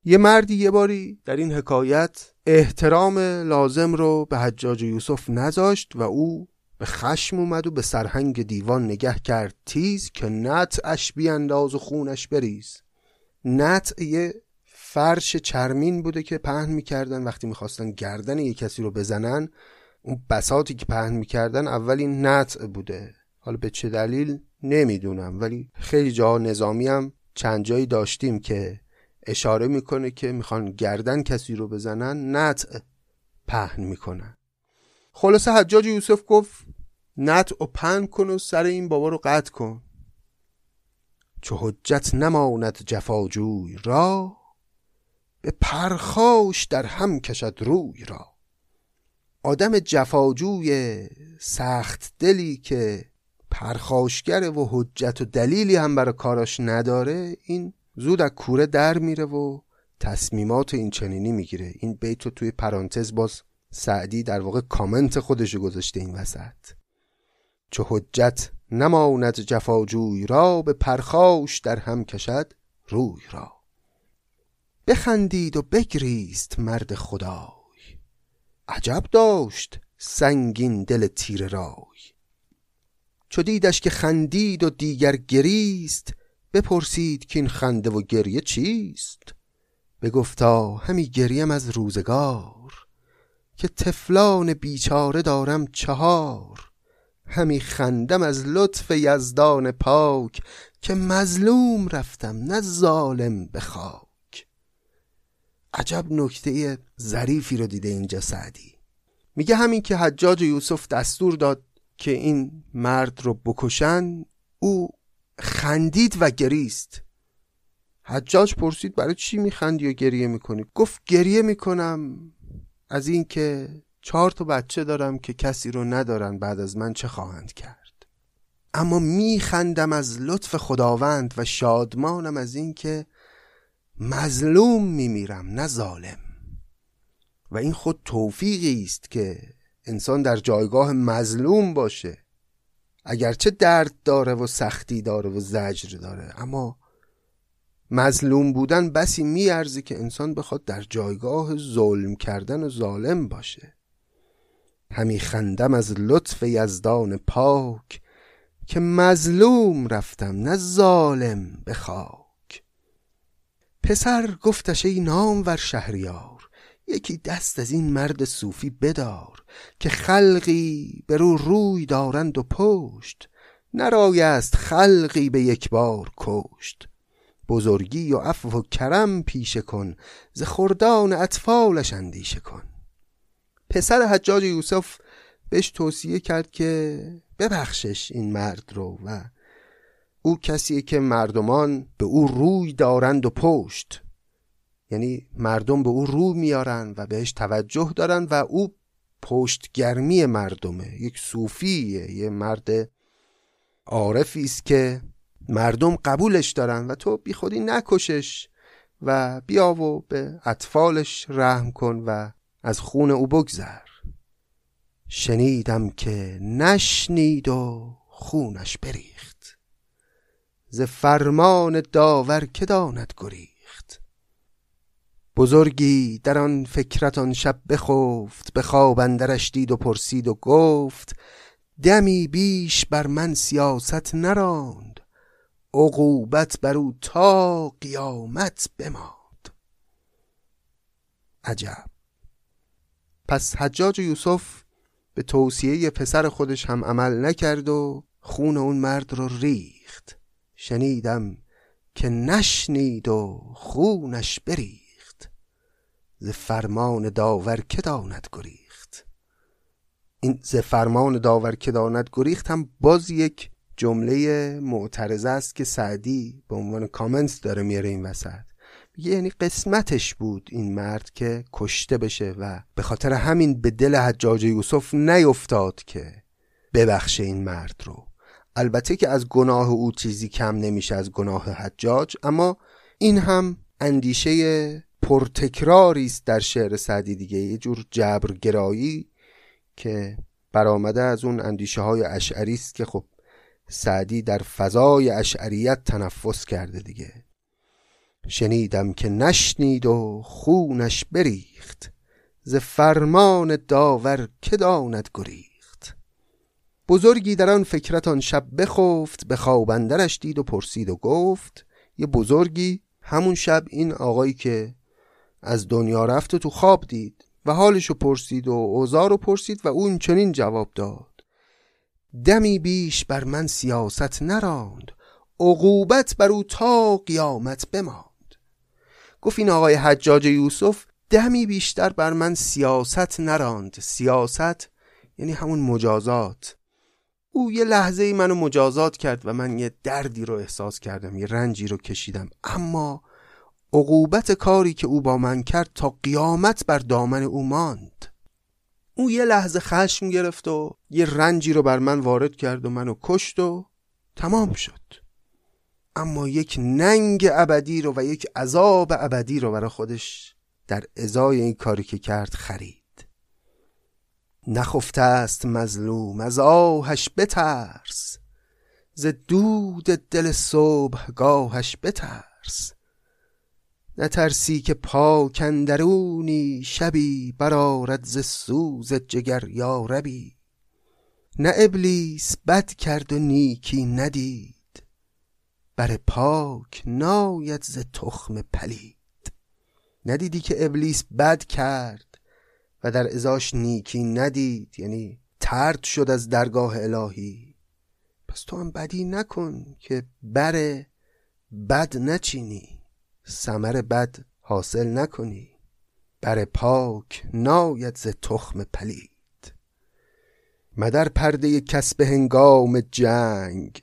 یه مردی یه باری در این حکایت احترام لازم رو به حجاج یوسف نذاشت و او به خشم اومد و به سرهنگ دیوان نگه کرد. تیز که نطعش بیانداز و خونش بریز. نطع یه فرش چرمین بوده که پهن می‌کردن. وقتی می‌خواستن گردن یه کسی رو بزنن اون بساتی که پهن می‌کردن اولین نطع بوده. حالا به چه دلیل؟ نمی‌دونم ولی خیلی جا نظامی هم چند جایی داشتیم که اشاره می‌کنه که می‌خوان گردن کسی رو بزنن نطع پهن می‌کنن. خلاصه حجاج یوسف گفت نطع و پهن کن و سر این بابا رو قطع کن. چو حجت نماند جفاجوی را به پرخاش در هم کشد روی را. آدم جفاجوی سخت دلی که پرخاشگره و حجت و دلیلی هم برای کاراش نداره این زود از کوره در میره و تصمیمات این چنینی می‌گیره. این بیت رو توی پرانتز باز سعدی در واقع کامنت خودشو گذاشته این وسط. چو حجت نماند جفاجوی را به پرخاش در هم کشد روی را. بخندید و بگریست مرد خدای. عجب داشت سنگین دل تیر رای. چو دیدش که خندید و دیگر گریست بپرسید که این خنده و گریه چیست؟ بگفتا همی گریم از روزگار که تفلان بیچاره دارم چهار. همی خندم از لطف یزدان پاک که مظلوم رفتم نه ظالم به خاک. عجب نکته ظریفی رو دیده اینجا سعدی. میگه همین که حجاج یوسف دستور داد که این مرد رو بکشن او خندید و گریست. حجاج پرسید برای چی میخندی و گریه می‌کنی؟ گفت گریه می‌کنم از اینکه چهار تا بچه دارم که کسی رو ندارن بعد از من چه خواهند کرد. اما میخندم از لطف خداوند و شادمانم از اینکه مظلوم میمیرم نه ظالم. و این خود توفیقی است که انسان در جایگاه مظلوم باشه. اگرچه درد داره و سختی داره و زجر داره اما مظلوم بودن بسی میارزه که انسان بخواد در جایگاه ظلم کردن و ظالم باشه. همی خندم از لطف یزدان پاک که مظلوم رفتم نه ظالم به خاک. پسر گفتش ای نامور شهریار یکی دست از این مرد صوفی بدار که خلقی بر او روی دارند و پشت. نرایست خلقی به یک بار کشت. بزرگی و عفو و کرم پیشه کن ز خردان اطفالش اندیشه کن. پسر حجاج یوسف بهش توصیه کرد که ببخشش این مرد رو و او کسیه که مردمان به او روی دارند و پشت. یعنی مردم به او رو میارن و بهش توجه دارن و او پشتگرمی مردمه. یک صوفیه یه مرد عارفی است که مردم قبولش دارن و تو بی خودی نکشش و بیا و به اطفالش رحم کن و از خون او بگذر. شنیدم که نشنید و خونش بریخت. ز فرمان داور که داند گریخت؟ بزرگی در آن فکرت آن شب بخفت به خواب اندرش دید و پرسید و گفت دمی بیش بر من سیاست نراند عقوبت بر او تا قیامت بماند. عجب. پس حجاج یوسف به توصیه پسر خودش هم عمل نکرد و خون اون مرد رو ریخت. شنیدم که نشنید و خونش بریخت. ز فرمان داور که داند گریخت. این ز فرمان داور که داند گریخت هم باز یک جمله معترضه است که سعدی به عنوان کامنت داره میاره این وسط. یعنی قسمتش بود این مرد که کشته بشه و به خاطر همین به دل حجاج یوسف نیفتاد که ببخشه این مرد رو. البته که از گناه او چیزی کم نمیشه از گناه حجاج اما این هم اندیشه پرتکراری است در شعر سعدی دیگه. یه جور جبرگرایی که برآمده از اون اندیشه های اشعری است که خب سعدی در فضای اشعریت تنفس کرده دیگه. شنیدم که نشنید و خونش بریخت. ز فرمان داور که داند گریخت. بزرگی در آن فکرت آن شب بخفت به خوابندرش دید و پرسید و گفت یه بزرگی همون شب این آقایی که از دنیا رفت و تو خواب دید و حالشو پرسید و اوزارو پرسید و اون چنین جواب داد. دمی بیش بر من سیاست نراند عقوبت بر او تا قیامت بماند. گفت این آقای حجاج یوسف دمی بیشتر بر من سیاست نراند. سیاست یعنی همون مجازات. او یه لحظه ای منو مجازات کرد و من یه دردی رو احساس کردم یه رنجی رو کشیدم. اما عقوبت کاری که او با من کرد تا قیامت بر دامن او ماند. او یه لحظه خشم گرفت و یه رنجی رو بر من وارد کرد و منو کشت و تمام شد. اما یک ننگ ابدی رو و یک عذاب ابدی رو برای خودش در ازای این کاری که کرد خرید. نخفته است مظلوم از آهش بترس. ز دود دل صبح گاهش بترس. نترسی که پاکندرونی شبی برارد ز سوز جگر یا ربی. نه ابلیس بد کرد و نیکی ندید بر پاک ناید ز تخم پلید. ندیدی که ابلیس بد کرد و در ازاش نیکی ندید یعنی ترد شد از درگاه الهی. پس تو هم بدی نکن که بر بد نچینی. سمر بد حاصل نکنی. بر پاک ناید ز تخم پلید. مدر پرده کسب هنگام جنگ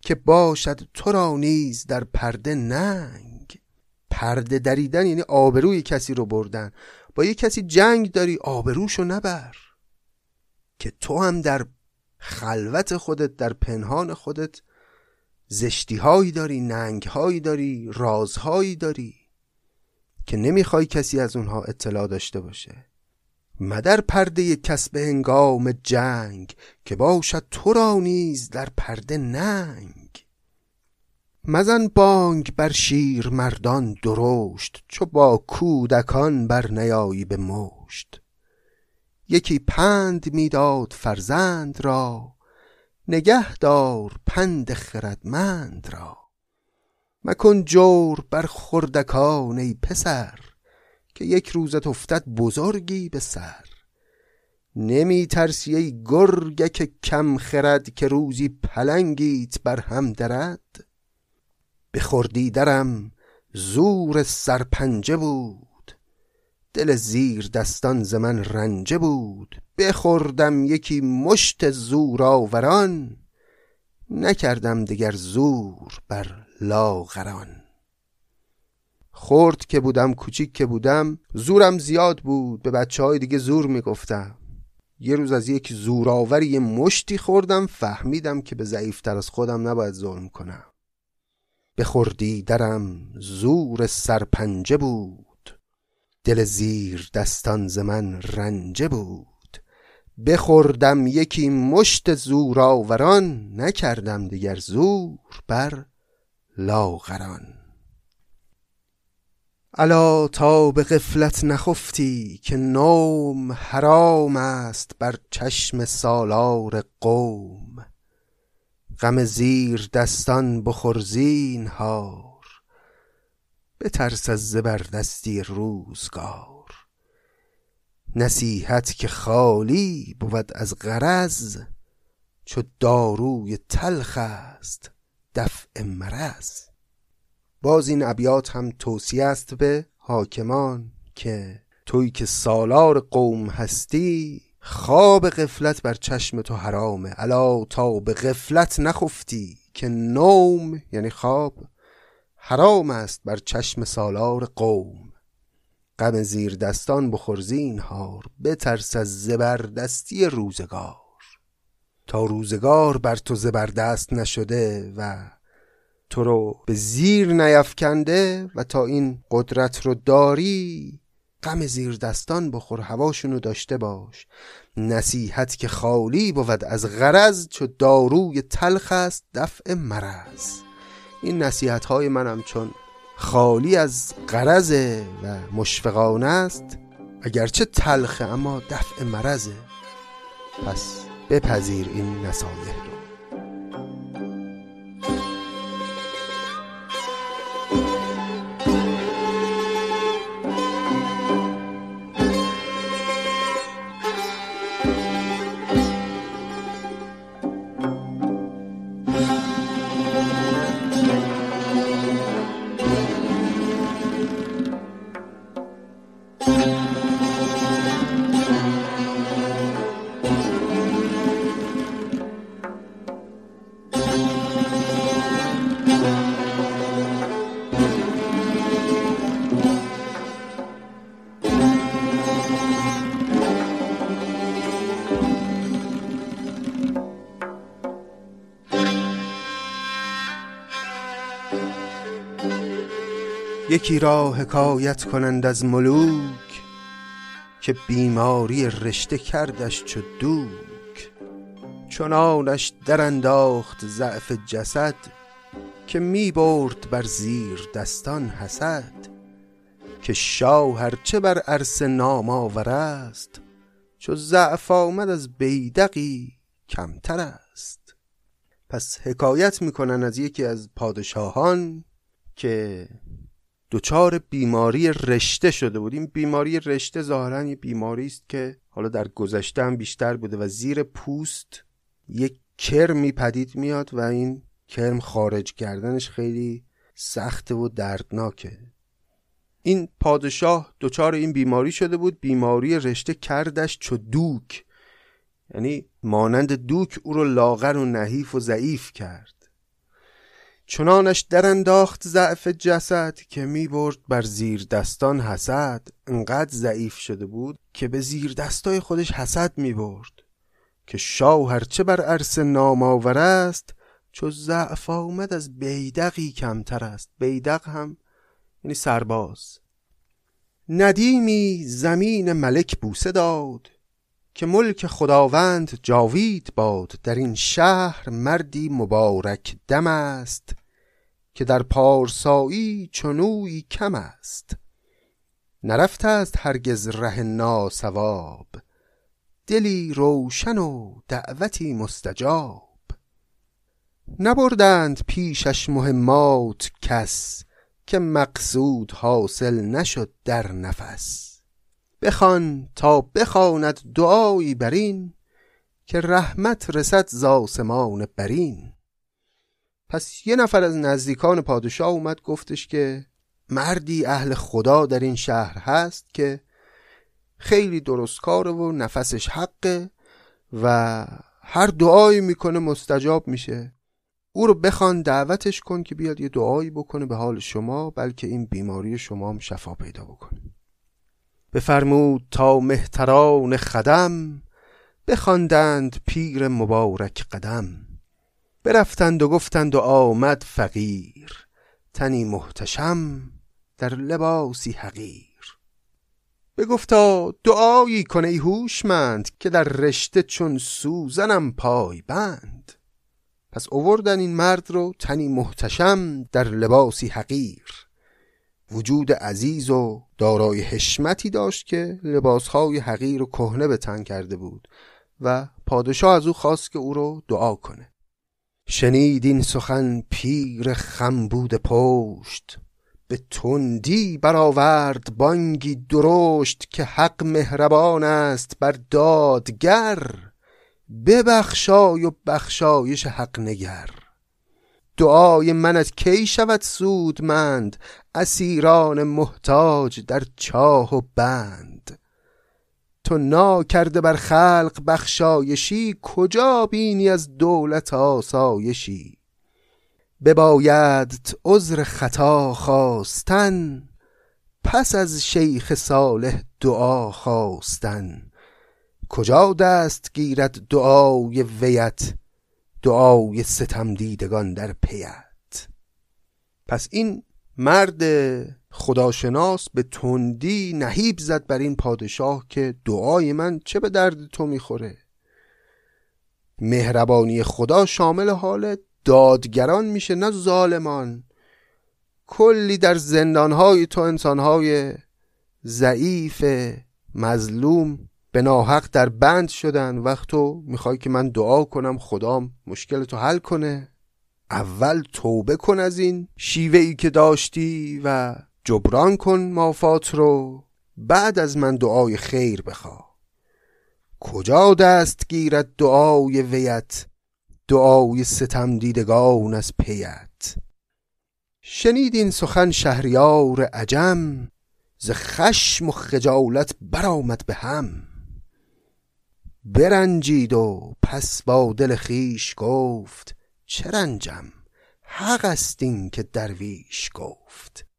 که باشد تو را نیز در پرده ننگ. پرده دریدن یعنی آبروی کسی رو بردن. با یه کسی جنگ داری آبروشو نبر. که تو هم در خلوت خودت در پنهان خودت زشتی هایی داری ننگ هایی داری رازهایی داری که نمی‌خوای کسی از اونها اطلاع داشته باشه. مدر پرده کسب هنگام جنگ که باشد تو را نیز در پرده ننگ. مزن بانگ بر شیر مردان درشت چو با کودکان بر نیایی به مشت یکی پند می‌داد فرزند را نگه دار پند خردمند را. مکن جور بر خردکان ای پسر که یک روزت افتد بزرگی به سر. نمی ترسی ای گرگک کم خرد که روزی پلنگیت بر هم درد؟ بخوردی درم زور سرپنجه بود دل زیر دستان ز من رنجه بود. بخوردم یکی مشت زور آوران نکردم دگر زور بر لاغران. خورد که بودم کوچیک که بودم زورم زیاد بود. به بچه های دیگه زور می‌گفتم. یه روز از یک زورآوری یه مشتی خوردم فهمیدم که به ضعیفتر از خودم نباید ظلم کنم. بخوردی درم زور سرپنجه بود. دل زیر دستان ز من رنجه بود. بخوردم یکی مشت زورآوران نکردم دیگر زور بر لاغران. الا تا به غفلت نخفتی که نوم حرام است بر چشم سالار قوم. غم زیر دستان بخور زینهار. بترس از زبردستی روزگار. نصیحت که خالی بود از غرض چو داروی تلخ است دفع مرض. باز این ابیات هم توصیه است به حاکمان که توی که سالار قوم هستی خواب غفلت بر چشم تو حرامه. الا تا به غفلت نخفتی که نوم یعنی خواب حرام است بر چشم سالار قوم. غم زیر دستان بخور زینهار بترس از زبردستی روزگار. تا روزگار بر تو زبردست نشده و تو رو به زیر نیفکنده و تا این قدرت رو داری غم زیر دستان بخور هواشونو داشته باش. نصیحت که خالی بود از غرض چو داروی تلخ است دفع مرض. این نصیحت های منم چون خالی از غرضه و مشفقانه است. اگرچه تلخه اما دفع مرضه. پس بپذیر این نصایح. رو یکی را حکایت کنند از ملوک که بیماری رشته کردش چو دوک. چنانش در انداخت ضعف جسد که می برد بر زیر دستان حسد. که شاه هرچه بر عرصه نام آور است چو ضعف آمد از بیدقی کمتر است. پس حکایت می‌کنن از یکی از پادشاهان که دچار بیماری رشته شده بود. این بیماری رشته ظاهرا یه بیماری است که حالا در گذشته هم بیشتر بوده و زیر پوست یک کرمی پدید میاد و این کرم خارج کردنش خیلی سخته و دردناکه. این پادشاه دچار این بیماری شده بود. بیماری رشته کردش چو دوک. یعنی مانند دوک او رو لاغر و نحیف و ضعیف کرد. چنانش در انداخت ضعف جسد که می برد بر زیر دستان حسد. انقدر ضعیف شده بود که به زیر دستای خودش حسد می برد که شاه هرچه بر عرص نام آور است چو ضعف آمد از بیدقی کمتر است. بیدق هم یعنی سرباز. ندیمی زمین ملک بوسه داد که ملک خداوند جاوید باد. در این شهر مردی مبارک دم است. که در پارسایی چنوی کم است. نرفته است هرگز ره ناسواب دلی روشن و دعوتی مستجاب. نبردند پیشش مهمات کس که مقصود حاصل نشد در نفس. بخوان تا بخواند دعایی برین که رحمت رسد ز آسمان برین. پس یه نفر از نزدیکان پادشاه اومد گفتش که مردی اهل خدا در این شهر هست که خیلی درستکاره و نفسش حقه و هر دعایی می‌کنه مستجاب میشه. او رو بخوان دعوتش کن که بیاد یه دعایی بکنه به حال شما بلکه این بیماری شما هم شفا پیدا بکنه. بفرمود تا مهتران خدم بخواندند پیر مبارک قدم. برفتند و گفتند و آمد فقیر تنی محتشم در لباسی حقیر. بگفتا دعایی کن ای هوشمند که در رشته چون سوزنم پای بند. پس اووردن این مرد رو تنی محتشم در لباسی حقیر. وجود عزیز و دارای حشمتی داشت که لباسهای حقیر و کهنه به تن کرده بود و پادشاه از او خواست که او رو دعا کنه. شنید این سخن پیر خمبود پشت به تندی برآورد بانگی درشت که حق مهربان است بر دادگر ببخشای و بخشایش حق نگر. دعای منت کی شود سودمند اسیران محتاج در چاه و بند. تو نا کرده بر خلق بخشایشی کجا بینی از دولت آسایشی؟ بباید عذر خطا خواستن پس از شیخ صالح دعا خواستن. کجا دست گیرد دعای ویت دعای ستم دیدگان در پیت؟ پس این مرد خداشناس به تندی نهیب زد بر این پادشاه که دعای من چه به درد تو می‌خوره. مهربانی خدا شامل حال دادگران میشه نه ظالمان. کلی در زندانهای تو انسانهای ضعیف مظلوم به ناحق در بند شدن. وقت تو می‌خوای که من دعا کنم خدام مشکل تو حل کنه. اول توبه کن از این شیوه ای که داشتی و جبران کن مافات رو بعد از من دعای خیر بخوا. کجا دست گیرد دعای ویت؟ دعای ستم دیدگان از پیت. شنید این سخن شهریار عجم ز خشم و خجالت برآمد به هم. برنجید و پس با دل خیش گفت چه رنجم؟ حق است این که درویش گفت.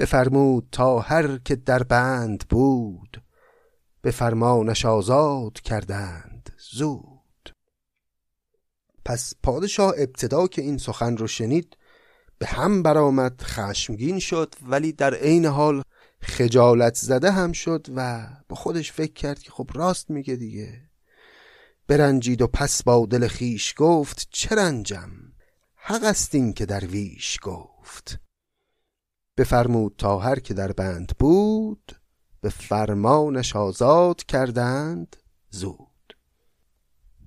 بفرمود تا هر که در بند بود به فرمانش آزاد کردند زود. پس پادشاه ابتدا که این سخن رو شنید به هم برآمد خشمگین شد ولی در عین حال خجالت زده هم شد و با خودش فکر کرد که خب راست میگه دیگه. برنجید و پس با دل خیش گفت چه رنجم؟ حق است این که درویش گفت. بفرمود تا هر که در بند بود به فرمانش آزاد کردند زود.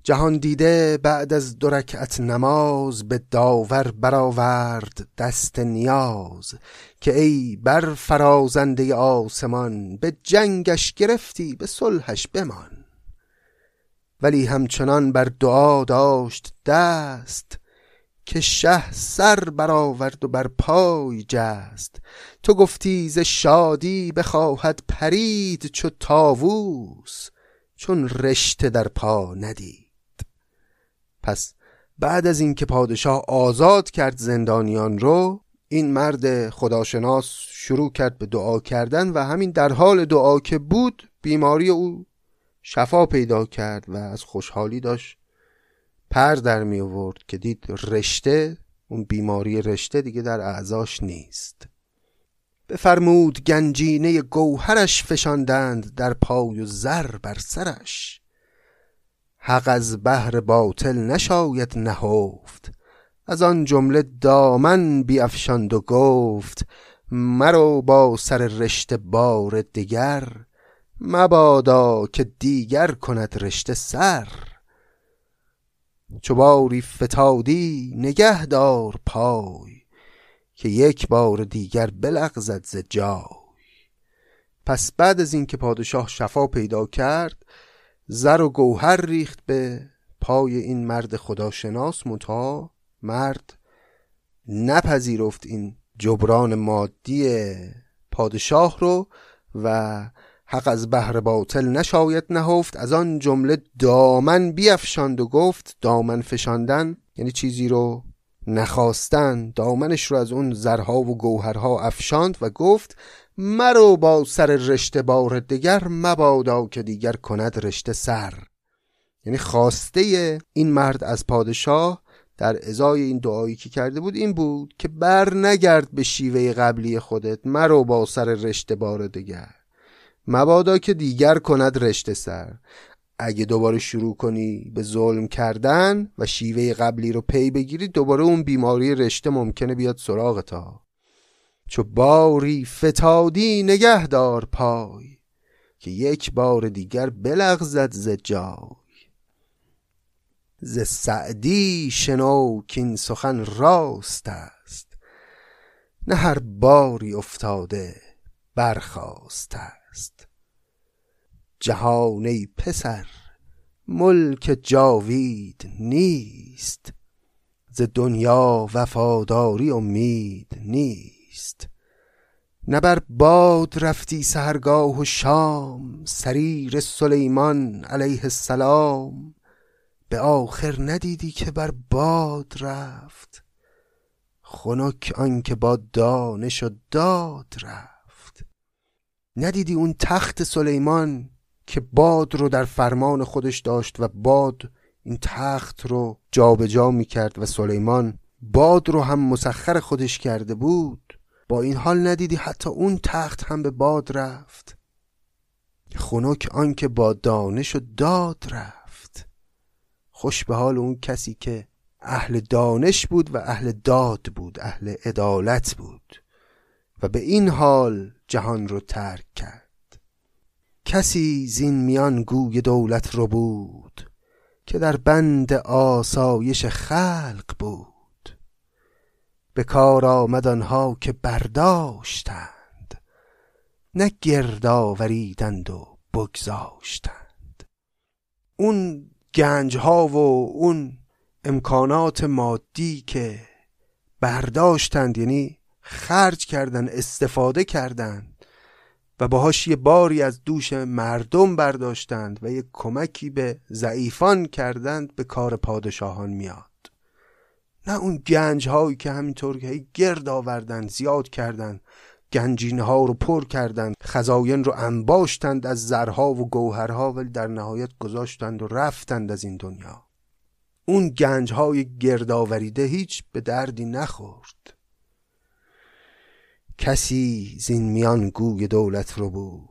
جهان دیده بعد از دو رکعت نماز به داور برآورد دست نیاز که ای بر فرازنده آسمان به جنگش گرفتی به صلحش بمان. ولی همچنان بر دعا داشت دست که شه سر برآورد و بر پای جست. تو گفتی ز شادی بخواهد پرید چو تاووس چون رشته در پا ندید. پس بعد از اینکه پادشاه آزاد کرد زندانیان رو این مرد خداشناس شروع کرد به دعا کردن و همین در حال دعا که بود بیماری او شفا پیدا کرد و از خوشحالی داشت. پر در می آورد که دید رشته اون بیماری رشته دیگه در اعضاش نیست. بفرمود گنجینه گوهرش فشاندند در پای و زر بر سرش. حق از بهر باطل نشاید نهفت. از آن جمله دامن بیافشاند و گفت مرو با سر رشته بار دیگر. مبادا که دیگر کند رشته سر. چو باری فتادی نگه دار پای که یک بار دیگر بلغزد ز جای. پس بعد از اینکه پادشاه شفا پیدا کرد زر و گوهر ریخت به پای این مرد خداشناس متا مرد نپذیرفت این جبران مادی پادشاه رو و حق از بهر باطل نشاید نهفت از آن جمله دامن بیافشاند و گفت دامن فشاندن یعنی چیزی رو نخواستن دامنش رو از اون زرها و گوهرها افشاند و گفت مرو با سر رشته بار دیگر مبادا که دیگر کند رشته سر. یعنی خواسته این مرد از پادشاه در ازای این دعایی که کرده بود این بود که بر نگرد به شیوه قبلی خودت مرو با سر رشته بار دیگر مبادا که دیگر کند رشته سر. اگه دوباره شروع کنی به ظلم کردن و شیوه قبلی رو پی بگیری دوباره اون بیماری رشته ممکنه بیاد سراغ تا. چو باری فتادی نگهدار پای که یک بار دیگر بلغزد ز جای. ز سعدی شنو این سخن راست است. نه هر باری افتاده برخواست است. جهان ای پسر ملک جاوید نیست. ز دنیا وفاداری امید نیست. نه بر باد رفتی سهرگاه و شام سریر سلیمان علیه السلام. به آخر ندیدی که بر باد رفت. خنک آنکه با دانش و داد رفت. ندیدی اون تخت سلیمان که باد رو در فرمان خودش داشت و باد این تخت رو جابجا جا می کرد و سلیمان باد رو هم مسخر خودش کرده بود. با این حال ندیدی حتی اون تخت هم به باد رفت. خنک آنکه با دانش و داد رفت. خوش به حال اون کسی که اهل دانش بود و اهل داد بود اهل عدالت بود و به این حال جهان رو ترک کرد. کسی زین میان گوی دولت رو بود که در بند آسایش خلق بود. به کار آمد آنها که برداشتند نه گرد آوریدند و بگذاشتند. اون گنج ها و اون امکانات مادی که برداشتند یعنی خرج کردن استفاده کردند و باهاش یه باری از دوش مردم برداشتند و یه کمکی به ضعیفان کردند به کار پادشاهان میاد. نه اون گنج هایی که همینطور که گرد آوردند زیاد کردند گنجینه ها رو پر کردند خزاین رو انباشتند از زرها و گوهرها ولی در نهایت گذاشتند و رفتند از این دنیا. اون گنج های گردآوریده هیچ به دردی نخورد. کسی زین میان گوی دولت رو بود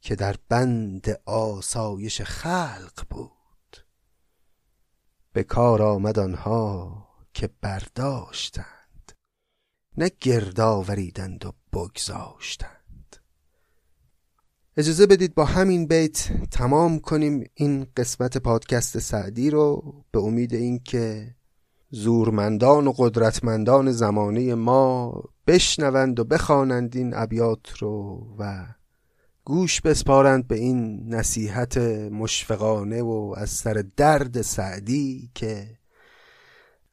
که در بند آسایش خلق بود. به کار آمد آنها که برداشتند نه گردآوریدند و بگذاشتند. اجازه بدید با همین بیت تمام کنیم این قسمت پادکست سعدی رو به امید اینکه زورمندان و قدرتمندان زمانه ما بشنوند و بخوانند این ابیات رو و گوش بسپارند به این نصیحت مشفقانه و از سر درد سعدی که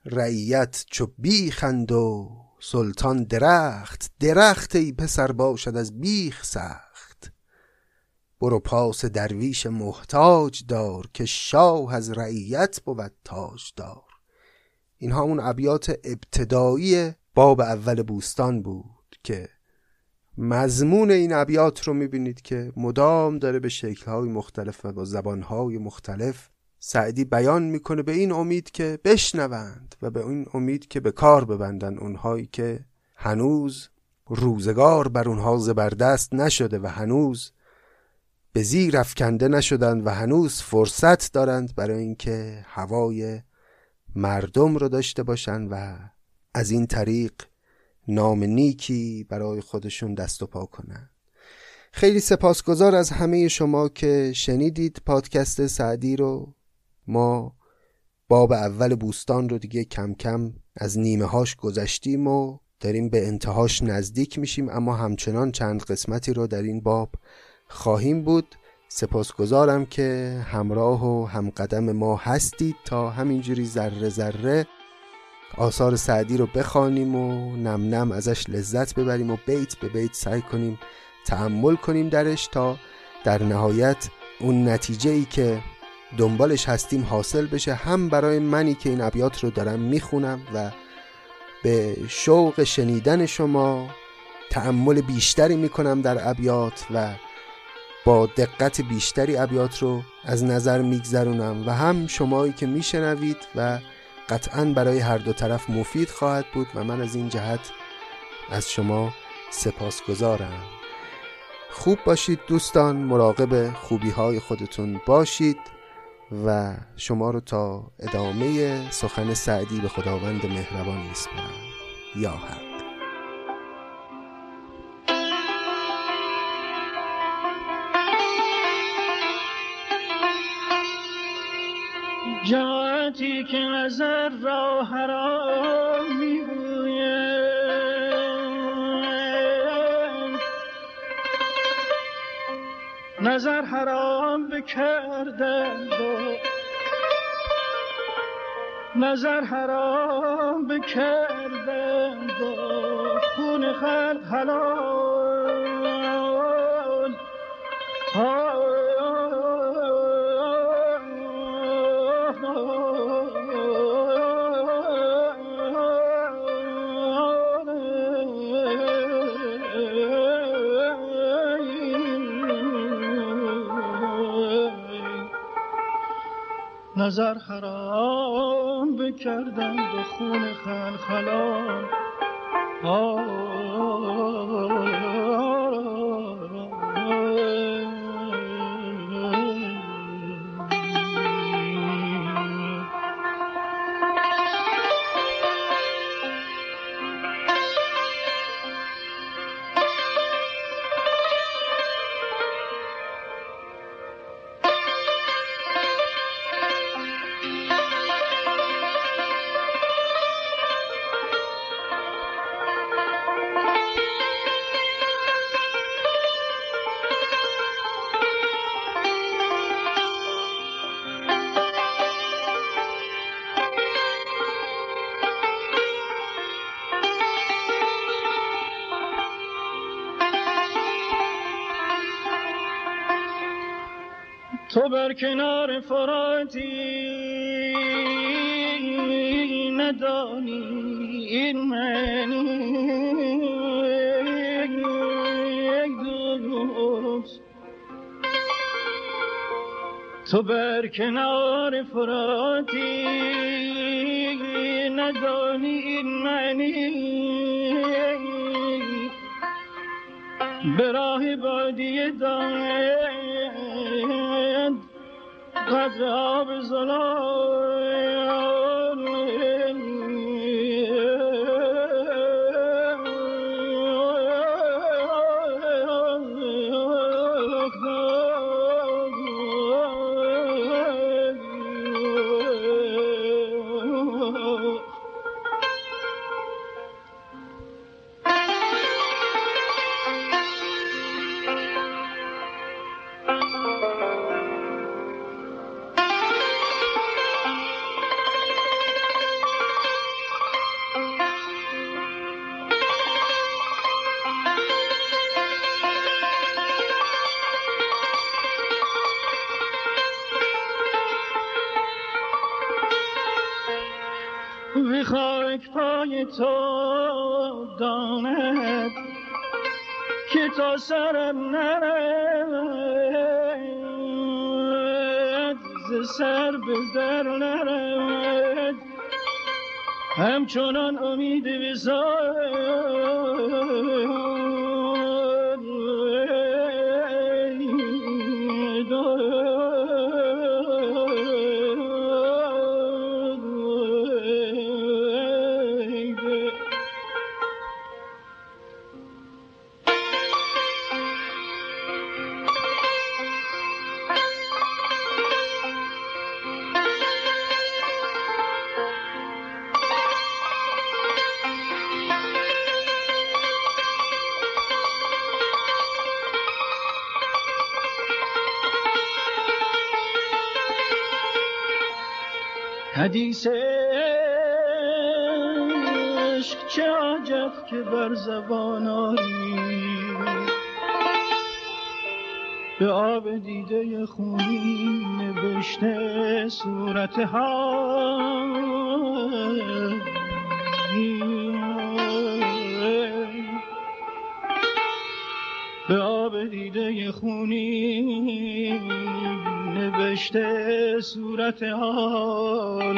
رعیت چو بیخند و سلطان درخت درخت ای پسر باشد از بیخ سخت. برو پاس درویش محتاج دار که شاه از رعیت بود تاج دار این همون ابیات ابتدایی باب اول بوستان بود که مضمون این ابیات رو می‌بینید که مدام داره به شکلهای مختلف و با زبانهای مختلف سعدی بیان می‌کنه به این امید که بشنوند و به این امید که به کار ببندن اونهایی که هنوز روزگار بر اونها زبردست نشده و هنوز به زیر افکنده نشدند و هنوز فرصت دارند برای اینکه هوای مردم رو داشته باشند و از این طریق نام نیکی برای خودشون دست و پا کنند خیلی سپاسگزار از همه شما که شنیدید پادکست سعدی رو. ما باب اول بوستان رو دیگه کم کم از نیمه هاش گذشتیم و داریم به انتهاش نزدیک میشیم اما همچنان چند قسمتی رو در این باب خواهیم بود. سپاسگزارم که همراه و همقدم ما هستید تا همینجوری ذره ذره آثار سعدی رو بخوانیم و نم نم ازش لذت ببریم و بیت به بیت سعی کنیم تحمل کنیم درش تا در نهایت اون نتیجه ای که دنبالش هستیم حاصل بشه. هم برای منی که این ابیات رو دارم می‌خونم و به شوق شنیدن شما تحمل بیشتری می‌کنم در ابیات و با دقت بیشتری ابیات رو از نظر میگذرونم. و هم شمایی که میشنوید و قطعا برای هر دو طرف مفید خواهد بود و من از این جهت از شما سپاسگزارم. خوب باشید دوستان مراقب خوبی های خودتون باشید و شما رو تا ادامه سخن سعدی به خداوند مهربان میسپارم. یا حق. جماعتی که نظر را حرام می‌گویند نظر حرام بکردند نظر حرام بکردند خون خلق حلال. نظر حرام بکردند و خون خلخلان فراتی ندانی این منی دوست تو بر کنار فراتی ندانی این منی به راه بادی دانه قدر آب زلال داند که تا سرم نرد ز سر به در نرد همچنان امید حدیث عشق چه عجب که بر زبان آری. به آب دیده خونی نوشته صورت ها به آب دیده خونی نوشته صورت آن.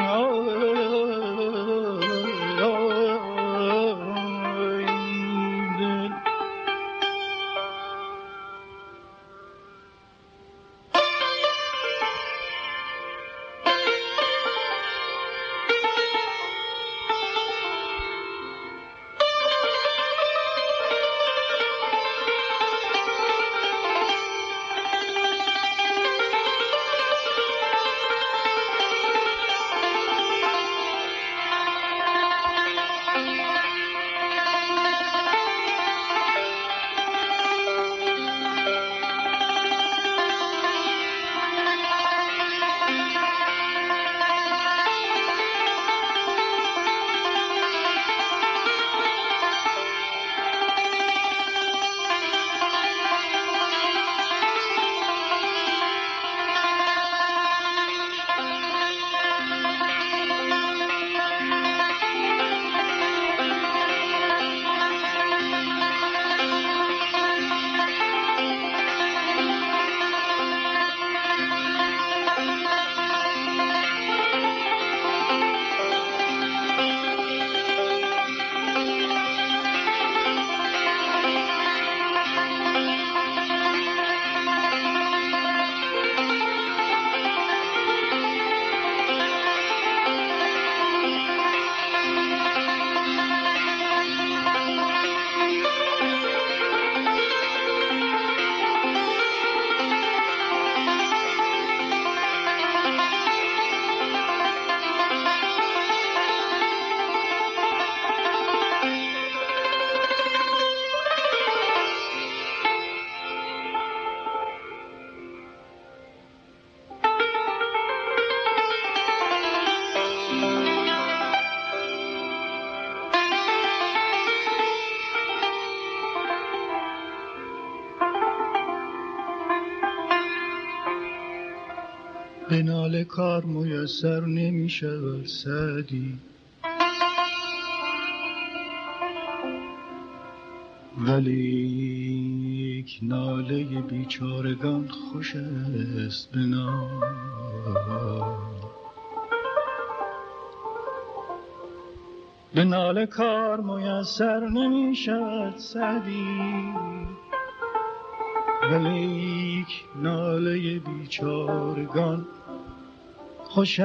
کار میسر نمی شود سعدی. ولی ناله بیچارگان خوش است به به نال کار میسر نمی شود سعدی ولیک ناله بیچارگان خوش